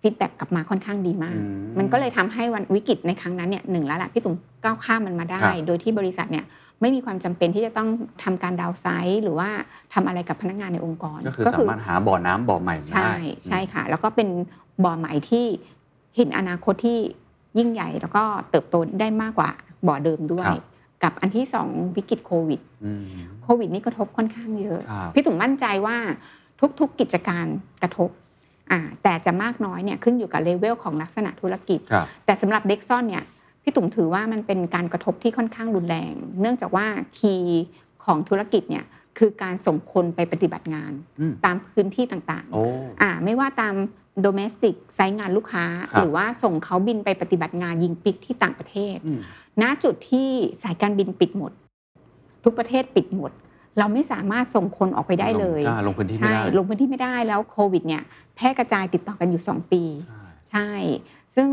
feedback กลับมาค่อนข้างดีมากอืมมันก็เลยทำให้วันวิกฤตในครั้งนั้นเนี่ยหนึ่งแล้วแหละพี่ตุ๋มก้าวข้ามมันมาได้ครับโดยที่บริษัทเนี่ยไม่มีความจำเป็นที่จะต้องทำการ downsize หรือว่าทำอะไรกับพนักงานในองค์กร ก็คือสามารถหาบ่อน้ำบ่อใหม่มาใช่ได้ใช่ค่ะ แล้วก็เป็นบ่อใหม่ที่เห็นอนาคตที่ยิ่งใหญ่แล้วก็เติบโตได้มากกว่า บ่อเดิมด้วยครับกับอันที่สองวิกฤตโควิดอืมโควิดนี่กระทบค่อนข้างเยอะครับพี่ตุ๋มมั่นใจว่าทุกๆกิจการกระทบอ่าแต่จะมากน้อยเนี่ยขึ้นอยู่กับเลเวลของลักษณะธุรกิจครับแต่สำหรับเด็กซ่อนเนี่ยพี่ตุ๋มถือว่ามันเป็นการกระทบที่ค่อนข้างรุนแรง เนื่องจากว่าคีย์ของธุรกิจเนี่ยคือการส่งคนไปปฏิบัติงานอืมตามพื้นที่ต่างๆโอ้อ่าไม่ว่าตามโดเมสติกไซต์งานลูกค้าครับหรือว่าส่งเขาบินไปปฏิบัติงานยิงปิกที่ต่างประเทศอืม ณจุดที่สายการบินปิดหมด ทุกประเทศปิดหมด เราไม่สามารถส่งคนออกไปได้เลยอ่าลงพื้นที่ไม่ใช่ได้ลงพื้นที่ไม่ได้แล้วโควิดเนี่ยแพร่กระจายติดต่อกันอยู่ 2 ปีใช่ใช่ ซึ่ง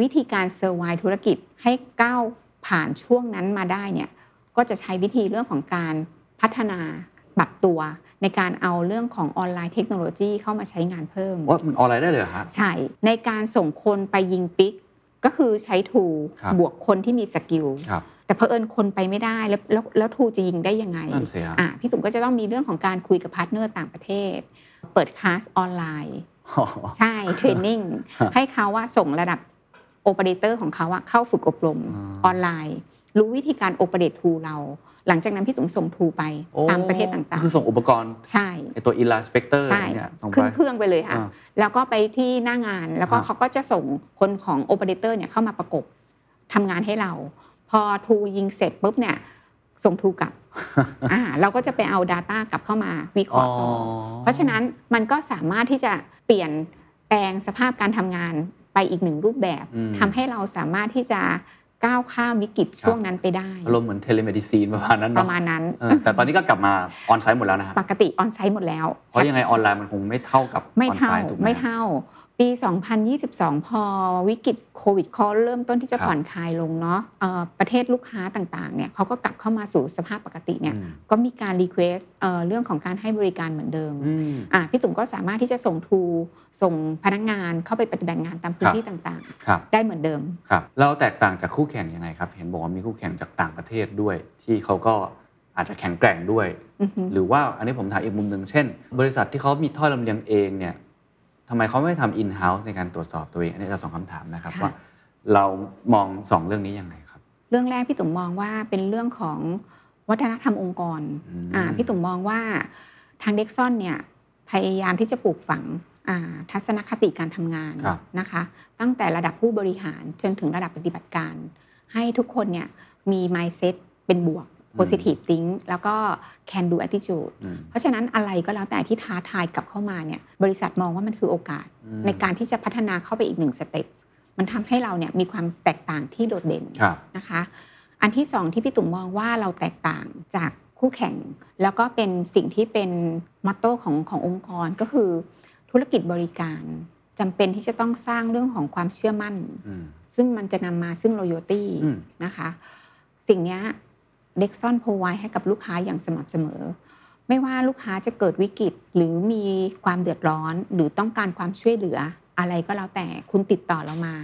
วิธีการเซอร์ไวธุรกิจให้ก้าวผ่านช่วงนั้นมาได้เนี่ยก็จะใช้วิธีเรื่องของการพัฒนาปรับตัวในการเอาเรื่องของ online technology เข้ามาใช้งานเพิ่มว่ามันออนไลน์ได้เลยเหรอฮะใช่ ในการส่งคนไปยิง PIG ก็คือใช้ tool ครับบวกคนที่มี skill ครับแต่เผอิญคนไปไม่ได้แล้วแล้วแล้ว tool จะยิงได้ยังไงนั่นสิฮะอะพี่ตุ๋มก็จะต้องมีเรื่องของการคุยกับ partner ต่างประเทศ เปิดคลาสออนไลน์ใช่ training ฮะให้เขาว่าส่งระดับโอเปอเรเตอร์ของเขาอะเข้าฝึกอบรมอ่าออนไลน์ รู้วิธีการ operate tool เรา หลังจากนั้นพี่ตุ๋มส่ง tool ไปโอ้ตามประเทศต่างคือส่งอุปกรณ์ๆใช่ไอตัว inspector ใช่เนี่ยส่งขึ้นไปเครื่องไปเลยค่ะอ่าแล้วก็ไปที่หน้างานแล้วก็ครับเขาก็จะส่งคนของโอเปอเรเตอร์เนี่ยเข้ามาประกบทำงานให้เราพพอทูยิงเสร็จปุ๊บเนี่ยส่ง tool กลับอ่าเราก็จะไปเอา Data กลับเข้ามาวิเคราะห์ต่อเพราะฉะนั้นมันก็สามารถที่จะเปลี่ยนแปลงสภาพการทำงานไปอีกหนึ่งรูปแบบอืมทำให้เราสามารถที่จะ ก้าวข้ามวิกฤตช่วงนั้นไปได้อารมณ์เหมือน telemedicine ประมาณนั้นเนาะประมาณนั้นเออแต่ตอนนี้ก็กลับมา onsite หมดแล้วนะฮะปกติ onsite หมดแล้ว เพราะยังไงออนไลน์มันคงไม่เท่ากับไม่ออนไซเท่า onsite ถูกไหมไม่เท่า ปี 2022 พอวิกฤตโควิดเขาเริ่มต้นที่จะครับผ่อนคลายลงเนาะเอ่อประเทศลูกค้าต่างๆเนี่ยเขาก็กลับเข้ามาสู่สภาพปกติเนี่ยอืมก็มีการ requestเรื่องของการให้บริการเหมือนเดิมอืมอะพี่ตุ๋มก็สามารถที่จะส่งทูส่งพนักงานเข้าไปปฏิบัติงานตามพื้คนรับที่ต่างครับๆได้เหมือนเดิมครับเราแตกต่างจากคู่แข่งยังไงครับ เห็นบอกว่ามีคู่แข่งจากต่างประเทศด้วย ที่เขาก็อาจจะแข็งแกร่งด้วยอือฮึหรือว่าอันนี้ผมถามอีกมุมหนึ่งเช่น บริษัทที่เขามีท่อลำเลียงเองเนี่ย ทำไมเขาไม่ทำอินเฮ้าส์ในการตรวจสอบตัวเองอันนี้จะสองคำถามนะครับค่ะว่าเรามองสองเรื่องนี้ยังไงครับ เรื่องแรกพี่ตุ๋มมองว่าเป็นเรื่องของวัฒนธรรมองค์กรอืมอ่าพี่ตุ๋มมองว่าทางเด็กซอนเนี่ยพยายามที่จะปลูกฝังอ่าทัศนคติการทำงานครับนะคะ ตั้งแต่ระดับผู้บริหารจนถึงระดับปฏิบัติการ ให้ทุกคนเนี่ยมี mindset เป็นบวก positive think แล้วก็ can do attitude อืมเพราะฉะนั้นอะไรก็แล้วแต่ที่ท้าทายกลับเข้ามาเนี่ยบริษัทมองว่ามันคือโอกาสอืมในการที่จะพัฒนาเข้าไปอีกหนึ่งสเต็ปมันทำให้เราเนี่ยมีความแตกต่างที่โดดเด่นครับนะคะ อันที่สองที่พี่ตุ่มมองว่าเราแตกต่างจากคู่แข่ง แล้วก็เป็นสิ่งที่เป็นมอตโต้ของขององค์กรก็คือธุรกิจบริการจำเป็นที่จะต้องสร้างเรื่องของความเชื่อมั่นอืมซึ่งมันจะนำมาซึ่ง loyalty อืมนะคะ สิ่งเนี้ เด็กซ่อนโพไว้ให้กับลูกค้าอย่างสม่ำเสมอ ไม่ว่าลูกค้าจะเกิดวิกฤตหรือมีความเดือดร้อน หรือต้องการความช่วยเหลือ อะไรก็แล้วแต่คุณติดต่อเรามา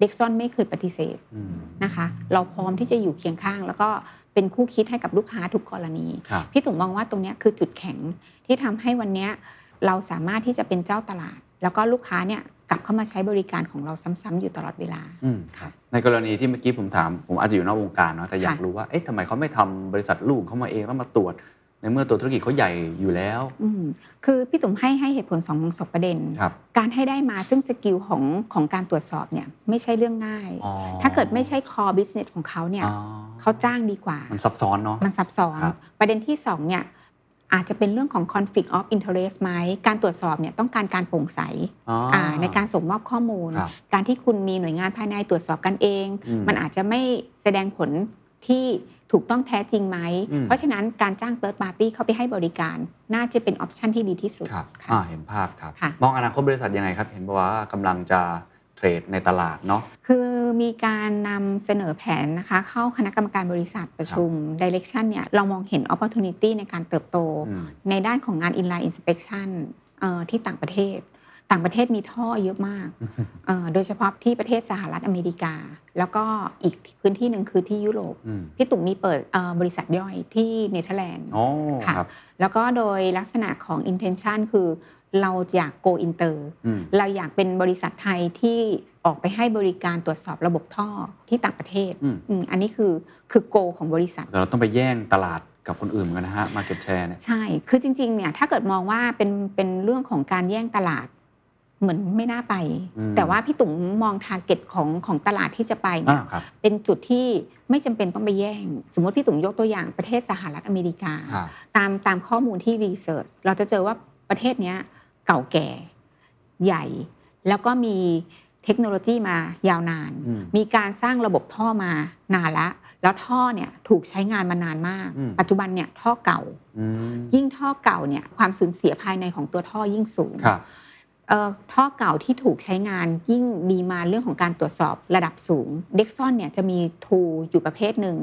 เด็กซ่อนไม่เคยปฏิเสธอืมนะคะ เราพร้อมที่จะอยู่เคียงข้าง แล้วก็เป็นคู่คิดให้กับลูกค้าทุกกรณีครับพี่ตุ๋มมองว่าตรงเนี้ยคือจุดแข็งที่ทำให้วันเนี้ยเราสามารถที่จะเป็นเจ้าตลาด แล้วก็ลูกค้าเนี่ยกลับเข้ามาใช้บริการของเราซ้ำๆอยู่ตลอดเวลาอืมครับในกรณีที่เมื่อกี้ผมถาม ผมอาจจะอยู่นอกวงการเนาะแต่อยากค่ะรู้ว่าเอ๊ะทำไมเขาไม่ทำบริษัทลูกเขามาเองแล้วมาตรวจ ในเมื่อตัวธุรกิจเขาใหญ่อยู่แล้วอืมคือพี่ตุ๋มให้ให้เหตุผลสองสองประเด็นครับการให้ได้มาซึ่งสกิลของของการตรวจสอบเนี่ยไม่ใช่เรื่องง่ายอ๋อถ้าเกิดไม่ใช่ core business ของเขาเนี่ยอ๋อเขาจ้างดีกว่า มันซับซ้อนเนาะมันซับซ้อนครับประเด็นที่สองเนี่ย อาจจะเป็นเรื่องของ conflict of interest ไหมการตรวจสอบเนี่ยต้องการการโปร่งใสอ๋ออ่าในการส่งมอบข้อมูลครับการที่คุณมีหน่วยงานภายในตรวจสอบกันเองอืมมันอาจจะไม่แสดงผลที่ถูกต้องแท้จริงไหมอืมเพราะฉะนั้นการจ้าง third party เข้าไปให้บริการ น่าจะเป็นออปชันที่ดีที่สุดครับค่ะอ่าเห็นภาพครับค่ะมองอนาคตบริษัทยังไงครับ เห็นบอกว่ากำลังจะเท รดในตลาดเนาะคือมีการนำเสนอแผนนะคะเข้าคณะกรรมการบริษัทประชุม direction เนี่ยเรามองเห็น opportunity ในการเติบโตอืมในด้านของงาน inline inspection เอ่อที่ต่างประเทศ ต่างประเทศมีท่อเยอะมากเอ่อโดยเฉพาะที่ประเทศสหรัฐอเมริกา แล้วก็อีกพื้นที่หนึ่งคือที่ยุโรปอืมพี่ตุ่มมีเปิดเอ่อบริษัทย่อยที่เนเธอร์แลนด์อ๋อค่ะครับแล้วก็โดยลักษณะของ intention คือ เราอยาก go inter อืมเราอยากเป็นบริษัทไทยที่ออกไปให้บริการตรวจสอบระบบท่อที่ต่างประเทศอืมอืมอันนี้คือคือโกของบริษัทแต่เราต้องไปแย่งตลาดกับคนอื่นเหมือนกันนะฮะ market share เนี่ยใช่ คือจริงๆเนี่ยถ้าเกิดมองว่าเป็นเป็นเรื่องของการแย่งตลาดเหมือนไม่น่าไปอืมแต่ว่าพี่ตุ๋มมองทาร์เก็ตของของตลาดที่จะไปอ่าเนี่ยครับเป็นจุดที่ไม่จำเป็นต้องไปแย่ง สมมติพี่ตุ๋มยกตัวอย่างประเทศสหรัฐอเมริกาครับตามตามข้อมูลที่รีเสิร์ชเราจะเจอว่าประเทศเนี้ย เก่าแก่ใหญ่ แล้วก็มีเทคโนโลยีมายาวนานอืมมีการสร้างระบบท่อมานานละแล้วท่อเนี่ยถูกใช้งานมานานมากอืมปัจจุบันเนี่ยท่อเก่าอืมยิ่งท่อเก่าเนี่ยความสูญเสียภายในของตัวท่อยิ่งสูงครับเอ่อท่อเก่าที่ถูกใช้งานยิ่งดีมาเรื่องของการตรวจสอบระดับสูง เด็กซอนเนี่ยจะมีทูอยู่ประเภทหนึ่ง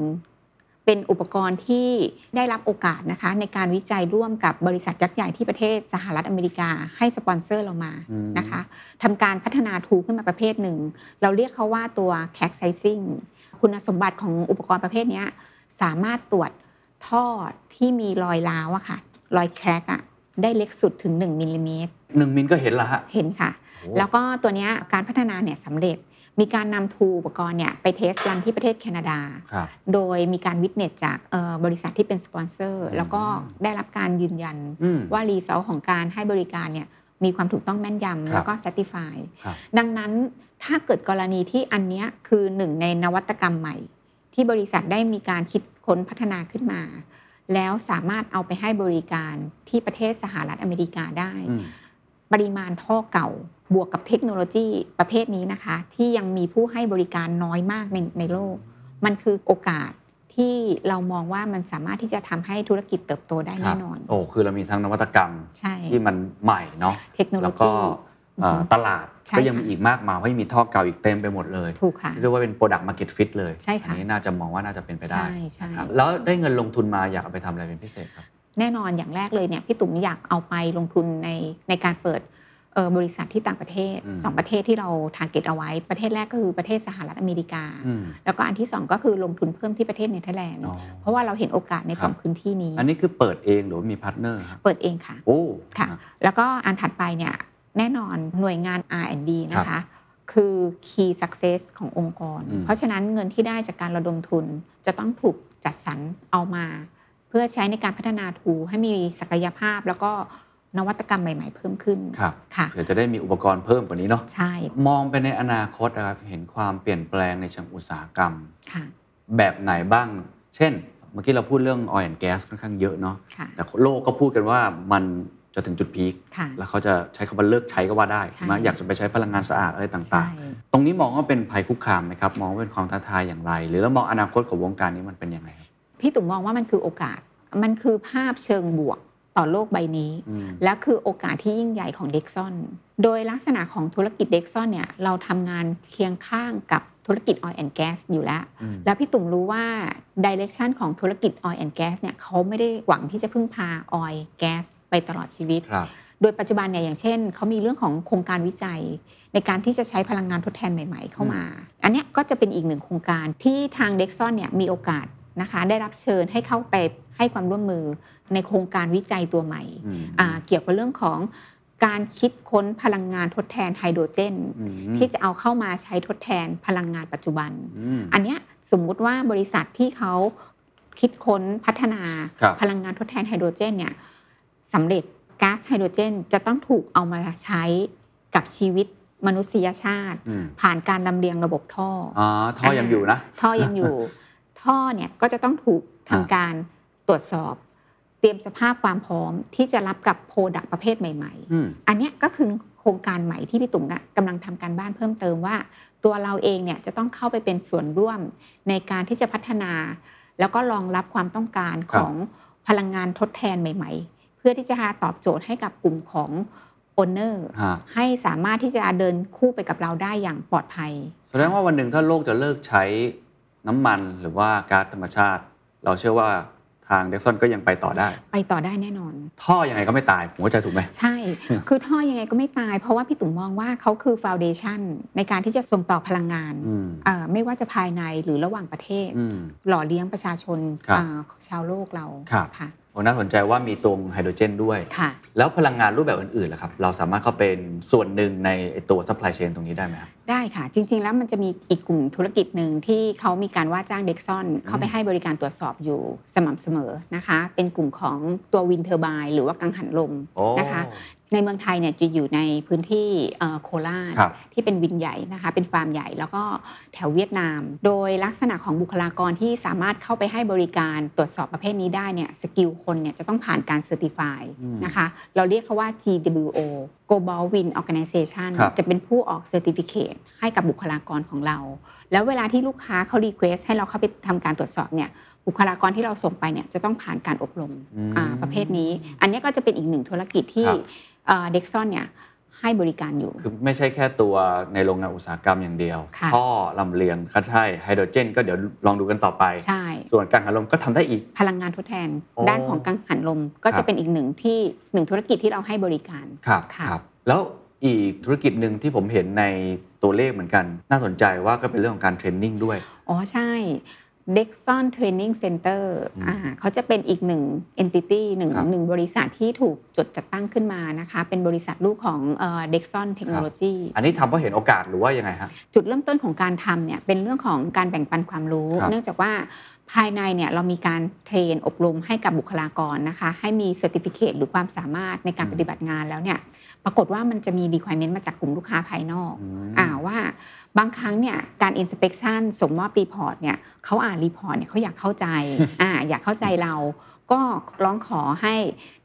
เป็นอุปกรณ์ที่ได้รับโอกาสนะคะในการวิจัยร่วมกับบริษัทยักษ์ใหญ่ที่ประเทศสหรัฐอเมริกาให้สปอนเซอร์เรามาอืมนะคะทำการพัฒนาทูขึ้นมาประเภทหนึ่ง เราเรียกเขาว่าตัว c a c sizing คุณสมบัติของอุปกรณ์ประเภทเนี้ยสามารถตรวจท่อที่มีรอยร้าวอะค่ะรอย crack อะได้เล็กสุดถึง 1มิลลิเมตรหนึ่งมิลก็เห็นละฮะเห็นค่ะโอ้แล้วก็ตัวเนี้ยการพัฒนาเนี่ยสำเร็จ มีการนำ tool อุปกรณ์เนี่ยไป test run ที่ประเทศแคนาดาครับโดยมีการ witness จากเอ่อบริษัทที่เป็นสปอนเซอร์ แล้วก็ได้รับการยืนยันอืมว่า result ของการให้บริการเนี่ยมีความถูกต้องแม่นยำครับแล้วก็ satisfy ครับดังนั้นถ้าเกิดกรณีที่อันเนี้ยคือหนึ่งในนวัตกรรมใหม่ ที่บริษัทได้มีการคิดค้นพัฒนาขึ้นมา แล้วสามารถเอาไปให้บริการที่ประเทศสหรัฐอเมริกาได้อืม ปริมาณท่อเก่าบวกกับเทคโนโลยีประเภทนี้นะคะ ที่ยังมีผู้ให้บริการน้อยมากในในโลก มันคือโอกาสที่เรามองว่ามันสามารถที่จะทำให้ธุรกิจเติบโตได้ครัแน่บนอน โอ้คือเรามีทั้งนวัตกรรมใช่ที่มันใหม่เนาะเทคโนโลแล้วก็ยีเอ่ออือฮึตลาดใช่ก็ยังมีค่ะอีกมากมายเพราะยังมีท่อเก่าอีกเต็มไปหมดเลยถูกค่ะเรียกว่าเป็น product market fit เลยใช่ค่ะอันนี้น่าจะมองว่าน่าจะเป็นไปได้ใช่ใช่นะครับแล้วได้เงินลงทุนมาอยากเอาไปทำอะไรเป็นพิเศษครับ แน่นอนอย่างแรกเลยเนี่ยพี่ตุ๋มอยากเอาไปลงทุนในในการเปิดเอ่อบริษัทที่ต่างประเทศอืมสองประเทศที่เรา target เอาไว้ประเทศแรกก็คือประเทศสหรัฐอเมริกาอืมแล้วก็อันที่สองก็คือลงทุนเพิ่มที่ประเทศเนเธอร์แลนด์อ๋อเพราะว่าเราเห็นโอกาสในครับสองพื้นที่นี้ อันนี้คือเปิดเองหรือว่ามี partner ครับเปิดเองค่ะโอ้ค่ะ แล้วก็อันถัดไปเนี่ยแน่นอนหน่วยงาน R&D นะคะคือ key success ขององค์กรอืมเพราะฉะนั้นเงินที่ได้จากการระดมทุนจะต้องถูกจัดสรรเอามา เพื่อใช้ในการพัฒนา tool ให้มีศักยภาพแล้วก็นวัตกรรมใหม่ ๆ เพิ่มขึ้นครับค่ะเผื่อจะได้มีอุปกรณ์เพิ่มกว่านี้เนาะใช่ มองไปในอนาคตนะครับเห็นความเปลี่ยนแปลงในเชิงอุตสาหกรรมค่ะแบบไหนบ้าง เช่น เมื่อกี้เราพูดเรื่อง oil and gas ค่อนข้างเยอะเนาะค่ะแต่โลกก็พูดกันว่ามันจะถึงจุดพีคค่ะแล้วเขาจะใช้คำว่าเลิกใช้ก็ว่าได้ใช่ใช่ไหมอยากจะไปใช้พลังงานสะอาดอะไรต่างใช่ๆตรงนี้มองว่าเป็นภัยคุกคามไหมครับ มองว่าเป็นความท้าทายอย่างไร หรือแล้วมองอนาคตของวงการนี้มันเป็นยังไงครับ พี่ตุ๋มมองว่ามันคือโอกาส มันคือภาพเชิงบวกต่อโลกใบนี้อืมและคือโอกาสที่ยิ่งใหญ่ของเด็กซอน โดยลักษณะของธุรกิจเด็กซอนเนี่ยเราทำงานเคียงข้างกับธุรกิจ oil and gas อยู่แล้วอืมแล้วพี่ตุ่มรู้ว่าดิเรกชันของธุรกิจ oil and gas เนี่ยเขาไม่ได้หวังที่จะพึ่งพา oil gas ไปตลอดชีวิตครับโดยปัจจุบันเนี่ยอย่างเช่นเขามีเรื่องของโครงการวิจัย ในการที่จะใช้พลังงานทดแทนใหม่ ๆ เข้ามา อันเนี้ยก็จะเป็นอีกหนึ่งโครงการที่ทางเด็กซอนเนี่ยมีโอกาส นะคะได้รับเชิญให้เข้าไปให้ความร่วมมือในโครงการวิจัยตัวใหม่อืมอ่าเกี่ยวกับเรื่องของการคิดค้นพลังงานทดแทนไฮโดรเจนอืมที่จะเอาเข้ามาใช้ทดแทนพลังงานปัจจุบันอืมอันเนี้ยสมมุติว่าบริษัทที่เขาคิดค้นพัฒนาครับพลังงานทดแทนไฮโดรเจนเนี่ยสำเร็จก๊าซไฮโดรเจน จะต้องถูกเอามาใช้กับชีวิตมนุษยชาติอืมผ่านการลำเลียงระบบท่อออ๋อท่อยังอยู่นะ ท่อยังอยู่ ท่อเนี่ยก็จะต้องถูกทำอ่าการตรวจสอบ เตรียมสภาพความพร้อมที่จะรับกับโปรดักประเภทใหม่ ๆอืมอันเนี้ยก็คือโครงการใหม่ที่พี่ตุ๋มอะกำลังทำการบ้านเพิ่มเติมว่า ตัวเราเองเนี่ยจะต้องเข้าไปเป็นส่วนร่วมในการที่จะพัฒนา แล้วก็รองรับความต้องการครัขบองพลังงานทดแทนใหม่ ๆ เพื่อที่จะหาตอบโจทย์ให้กับกลุ่มของโอนเนอร์ฮะให้สามารถที่จะเดินคู่ไปกับเราได้อย่างปลอดภัย แสดงว่าวันหนึ่งถ้าโลกจะเลิกใช้ น้ำมันหรือว่าก๊าซธรรมชาติ เราเชื่อว่าทางเด็กซอนก็ยังไปต่อได้ ไปต่อได้แน่นอน ท่อยังไงก็ไม่ตายผมเข้าใจถูกไหมใช่ คือท่อยังไงก็ไม่ตาย เพราะว่าพี่ตุ๋มมองว่าเขาคือ foundation ในการที่จะส่งต่อพลังงานอืมเอ่อไม่ว่าจะภายในหรือระหว่างประเทศอืมหล่อเลี้ยงประชาชนครับอ่าชาวโลกเราครับค่ะโอ้ น่าสนใจว่ามีตรงไฮโดรเจนด้วยค่ะแล้วพลังงานรูปแบบอื่นๆล่ะครับ เราสามารถเข้าเป็นส่วนหนึ่งในไอ้ตัว supply chain ตรงนี้ได้ไหมครับ ได้ค่ะ จริง ๆ แล้วมันจะมีอีกกลุ่มธุรกิจหนึ่งที่เขามีการว่าจ้าง Dexon เข้าไปให้บริการตรวจสอบอยู่สม่ำเสมอนะคะ เป็นกลุ่มของตัว wind turbine หรือว่ากังหันลมโอ้นะคะ ในเมืองไทยเนี่ยจะอยู่ในพื้นที่เอ่อโคราชครับที่เป็น wind ใหญ่นะคะเป็นฟาร์มใหญ่แล้วก็แถวเวียดนาม โดยลักษณะของบุคลากรที่สามารถเข้าไปให้บริการตรวจสอบประเภทนี้ได้เนี่ย skill คนเนี่ยจะต้องผ่านการ certify อืมนะคะเราเรียกเขาว่า GWO Global Wind Organization ครับจะเป็นผู้ออก certificate ให้กับบุคลากรของเรา แล้วเวลาที่ลูกค้าเขา request ให้เราเข้าไปทำการตรวจสอบเนี่ยบุคลากรที่เราส่งไปเนี่ยจะต้องผ่านการอบรมอืมอ่าประเภทนี้ อันนี้ก็จะเป็นอีกหนึ่งธุรกิจที่ครับ เด็กซอนเนี่ยให้บริการอยู่ คือไม่ใช่แค่ตัวในโรงงานอุตสาหกรรมอย่างเดียวค่ะท่อลำเลียงก็ใช่ไฮโดรเจน ก็เดี๋ยวลองดูกันต่อไป ใช่ ส่วนกังหันลมก็ทำได้อีก พลังงานทดแทนโอ้ด้านของกังหันลมก็ครัจะบเป็นอีกหนึ่งที่หนึ่งธุรกิจที่เราให้บริการ ครับค่ะครับ แล้วอีกธุรกิจหนึ่งที่ผมเห็นในตัวเลขเหมือนกัน น่าสนใจว่าก็เป็นเรื่องของการ training ด้วย อ๋อใช่ Dexon Training Center อืมอ่าเขาจะเป็นอีกหนึ่ง entity หนึ่งครับหนึ่งบริษัทที่ถูกจดจัดตั้งขึ้นมานะคะ เป็นบริษัทลูกของเอ่อ Dexon Technology อันนี้ทำเพราะเห็นโอกาสหรือว่ายังไงฮะจุดเริ่มต้นของการทำเนี่ยเป็นเรื่องของการแบ่งปันความรู้ครับเนื่องจากว่าภายในเนี่ยเรามีการ train อบรมให้กับบุคลากรนะคะ ให้มี certificate หรือความสามารถในการอืมปฏิบัติงานแล้วเนี่ย ปรากฏว่ามันจะมี requirement มาจากกลุ่มลูกค้าภายนอกอืมอ่าว่าบางครั้งเนี่ยการ inspection ส่งมอบ report เนี่ยเขาอ่าน report เนี่ยเขาอยากเข้าใจอ่าอยากเข้าใจเรา ก็ร้องขอให้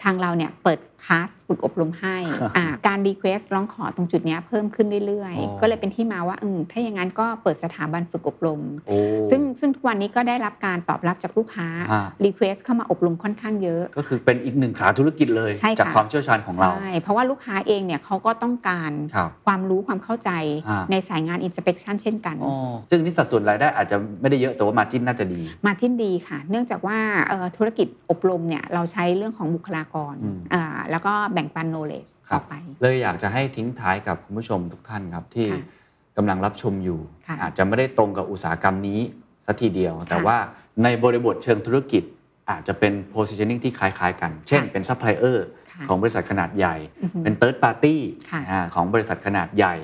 ทางเราเนี่ยเปิดคลาสฝึกอบรมให้อ่าการ request ร้องขอตรงจุดเนี้ยเพิ่มขึ้นเรื่อยอ๋อๆก็เลยเป็นที่มาว่าอืมถ้าอย่างนั้นก็เปิดสถาบันฝึกอบรมโอ้ซึ่งซึ่งทุกวันนี้ก็ได้รับการตอบรับจากลูกค้าอ่า request เข้ามาอบรมค่อนข้างเยอะ ก็คือเป็นอีกหนึ่งขาธุรกิจเลยใช่ค่ะจากความเชี่ยวชาญของเราใช่เพราะว่าลูกค้าเองเนี่ยเขาก็ต้องการครับความรู้ความเข้าใจอ่าในสายงาน inspection เช่นกันอ๋อซึ่งนี่สัดส่วนรายได้อาจจะไม่ได้เยอะแต่ว่ามาจิ้นน่าจะดีมาจิ้นดีค่ะ เนื่องจากว่าเอ่อธุรกิจอบรมเนี่ยเราใช้เรื่องของบุคลากรอืมอ่าแล้วก็แบ่งปัน knowledge ครัต่บอไป เลยอยากจะให้ทิ้งท้ายกับคุณผู้ชมทุกท่านครับที่ค่ะกำลังรับชมอยู่ค่ะอาจจะไม่ได้ตรงกับอุตสาหกรรมนี้สัทีเดียว แต่ค่ะว่าในบริบทเชิงธุรกิจอาจจะเป็น positioning ที่คล้าย ๆ กัน เช่นค่ะเป็น supplier ค่ะของบริษัทขนาดใหญ่อือฮึเป็น third party ค่ะอ่าของบริษัทขนาดใหญ่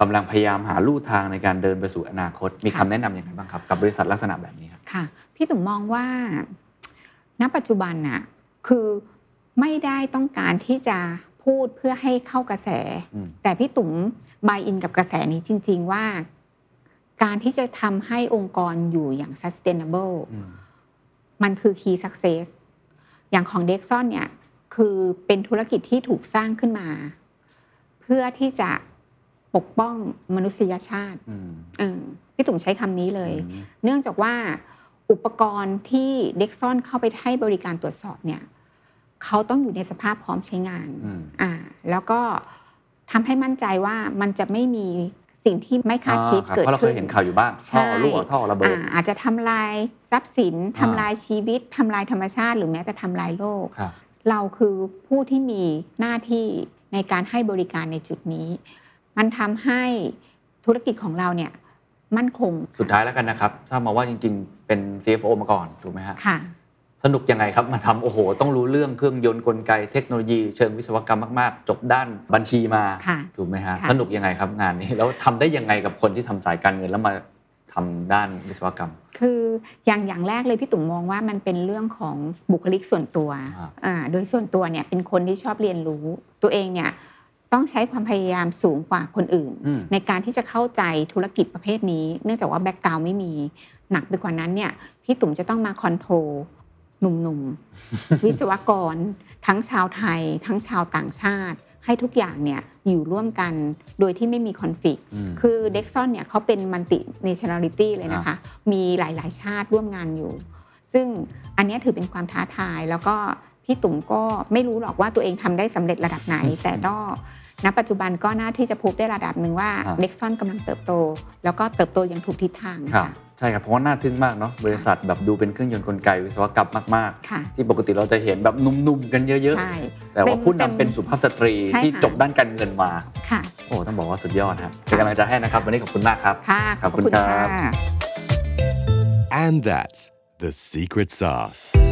กำลังพยายามหาลู่ทางในการเดินไปสู่อนาคต มีคำค่ะแนะนำอย่างไรบ้างครับ กับบริษัทลักษณะแบบนี้ครับค่ะ พี่ตุ๋มมองว่า ณปัจจุบันน่ะคือไม่ได้ต้องการที่จะพูดเพื่อให้เข้ากระแสอืมแต่พี่ตุ๋มบายอินกับกระแสนี้จริง ๆ ว่า การที่จะทำให้องค์กรอยู่อย่าง sustainable อืมมันคือ key success อย่างของ d e x o n เนี่ยคือเป็นธุรกิจที่ถูกสร้างขึ้นมา เพื่อที่จะปกป้องมนุษยชาติอืมเออพี่ตุ๋มใช้คำนี้เลยอืมเนื่องจากว่า อุปกรณ์ที่เด็กซ่อนเข้าไปให้บริการตรวจสอบเนี่ยเขาต้องอยู่ในสภาพพร้อมใช้งานอืมอ่าแล้วก็ทำให้มั่นใจว่ามันจะไม่มีสิ่งที่ไม่คาดคิดอ่ารับเกิดเพราะเราเคขึ้ยนเห็นข่าวอยู่บ้างท่อใช่รั่วท่อระเบิดอ่าอาจจะทำลายทรัพย์สินอ่าทำลายชีวิตทำลายธรรมชาติ หรือแม้แต่ทำลายโลกครับเราคือผู้ที่มีหน้าที่ในการให้บริการในจุดนี้ มันทำให้ธุรกิจของเราเนี่ย มั่นคง สุดท้ายแล้วกันนะครับทราบมาว่าจริง ๆ เป็น CFO มาก่อนถูกไหมฮะค่ะ สนุกยังไงครับมาทำโอ้โห ต้องรู้เรื่องเครื่องยนต์กลไกเทคโนโลยีเชิงวิศวกรรมมากๆ จบด้านบัญชีมาค่ะถูกไหมฮะค่ะสนุกยังไงครับงานนี้แล้วทำได้ยังไงกับคนที่ทำสายการเงินแล้วมาทำด้านวิศวกรรม คืออย่างอย่างแรกเลยพี่ตุ๋มมองว่ามันเป็นเรื่องของบุคลิกส่วนตัวอ่าอ่าโดยส่วนตัวเนี่ยเป็นคนที่ชอบเรียนรู้ตัวเองเนี่ย ต้องใช้ความพยายามสูงกว่าคนอื่นอืมในการที่จะเข้าใจธุรกิจประเภทนี้ เนื่องจากว่าแบ็กกราวไม่มีหนักไปกว่านั้นเนี่ยพี่ตุ๋มจะต้องมา control หนุ่มๆ วิศวกร ทั้งชาวไทย ทั้งชาวต่างชาติ ให้ทุกอย่างเนี่ยอยู่ร่วมกันโดยที่ไม่มี conflict อืมคือ Dexon เนี่ยเขาเป็นมั l ติเนชั่น a ลิตี้เลยนะคะ มีหลายๆ ชาติร่วมงานอยู่ ซึ่งอันเนี้ยถือเป็นความท้าทายแล้วก็พี่ตุ๋มก็ไม่รู้หรอกว่าตัวเองทำได้สำเร็จระดับไหน แต่ก็ ณปัจจุบันก็น่าที่จะพูดได้ระดับหนึ่งว่าอ่า Dexon กำลังเติบโต แล้วก็เติบโตอย่างถูกทิศทางครับค่ะใช่ครับเพราะว่าน่าทึ่งมากเนาะบริษัทแบบดูเป็นเครื่องยนต์กลไกวิศวกรรมมากค่ะๆที่ปกติเราจะเห็นแบบหนุ่มๆกันเยอะใช่ๆแต่ว่าผู้นำเป็นสุภาพสตรีใช่ที่ค่ะจบด้านการเงินมาค่ะโอ้ต้องบอกว่าสุดยอดครับเป็นกำลังใจให้นะครับ วันนี้ขอบคุณมากครับค่ะขอบคุณครับค่ะ And that's the secret sauce.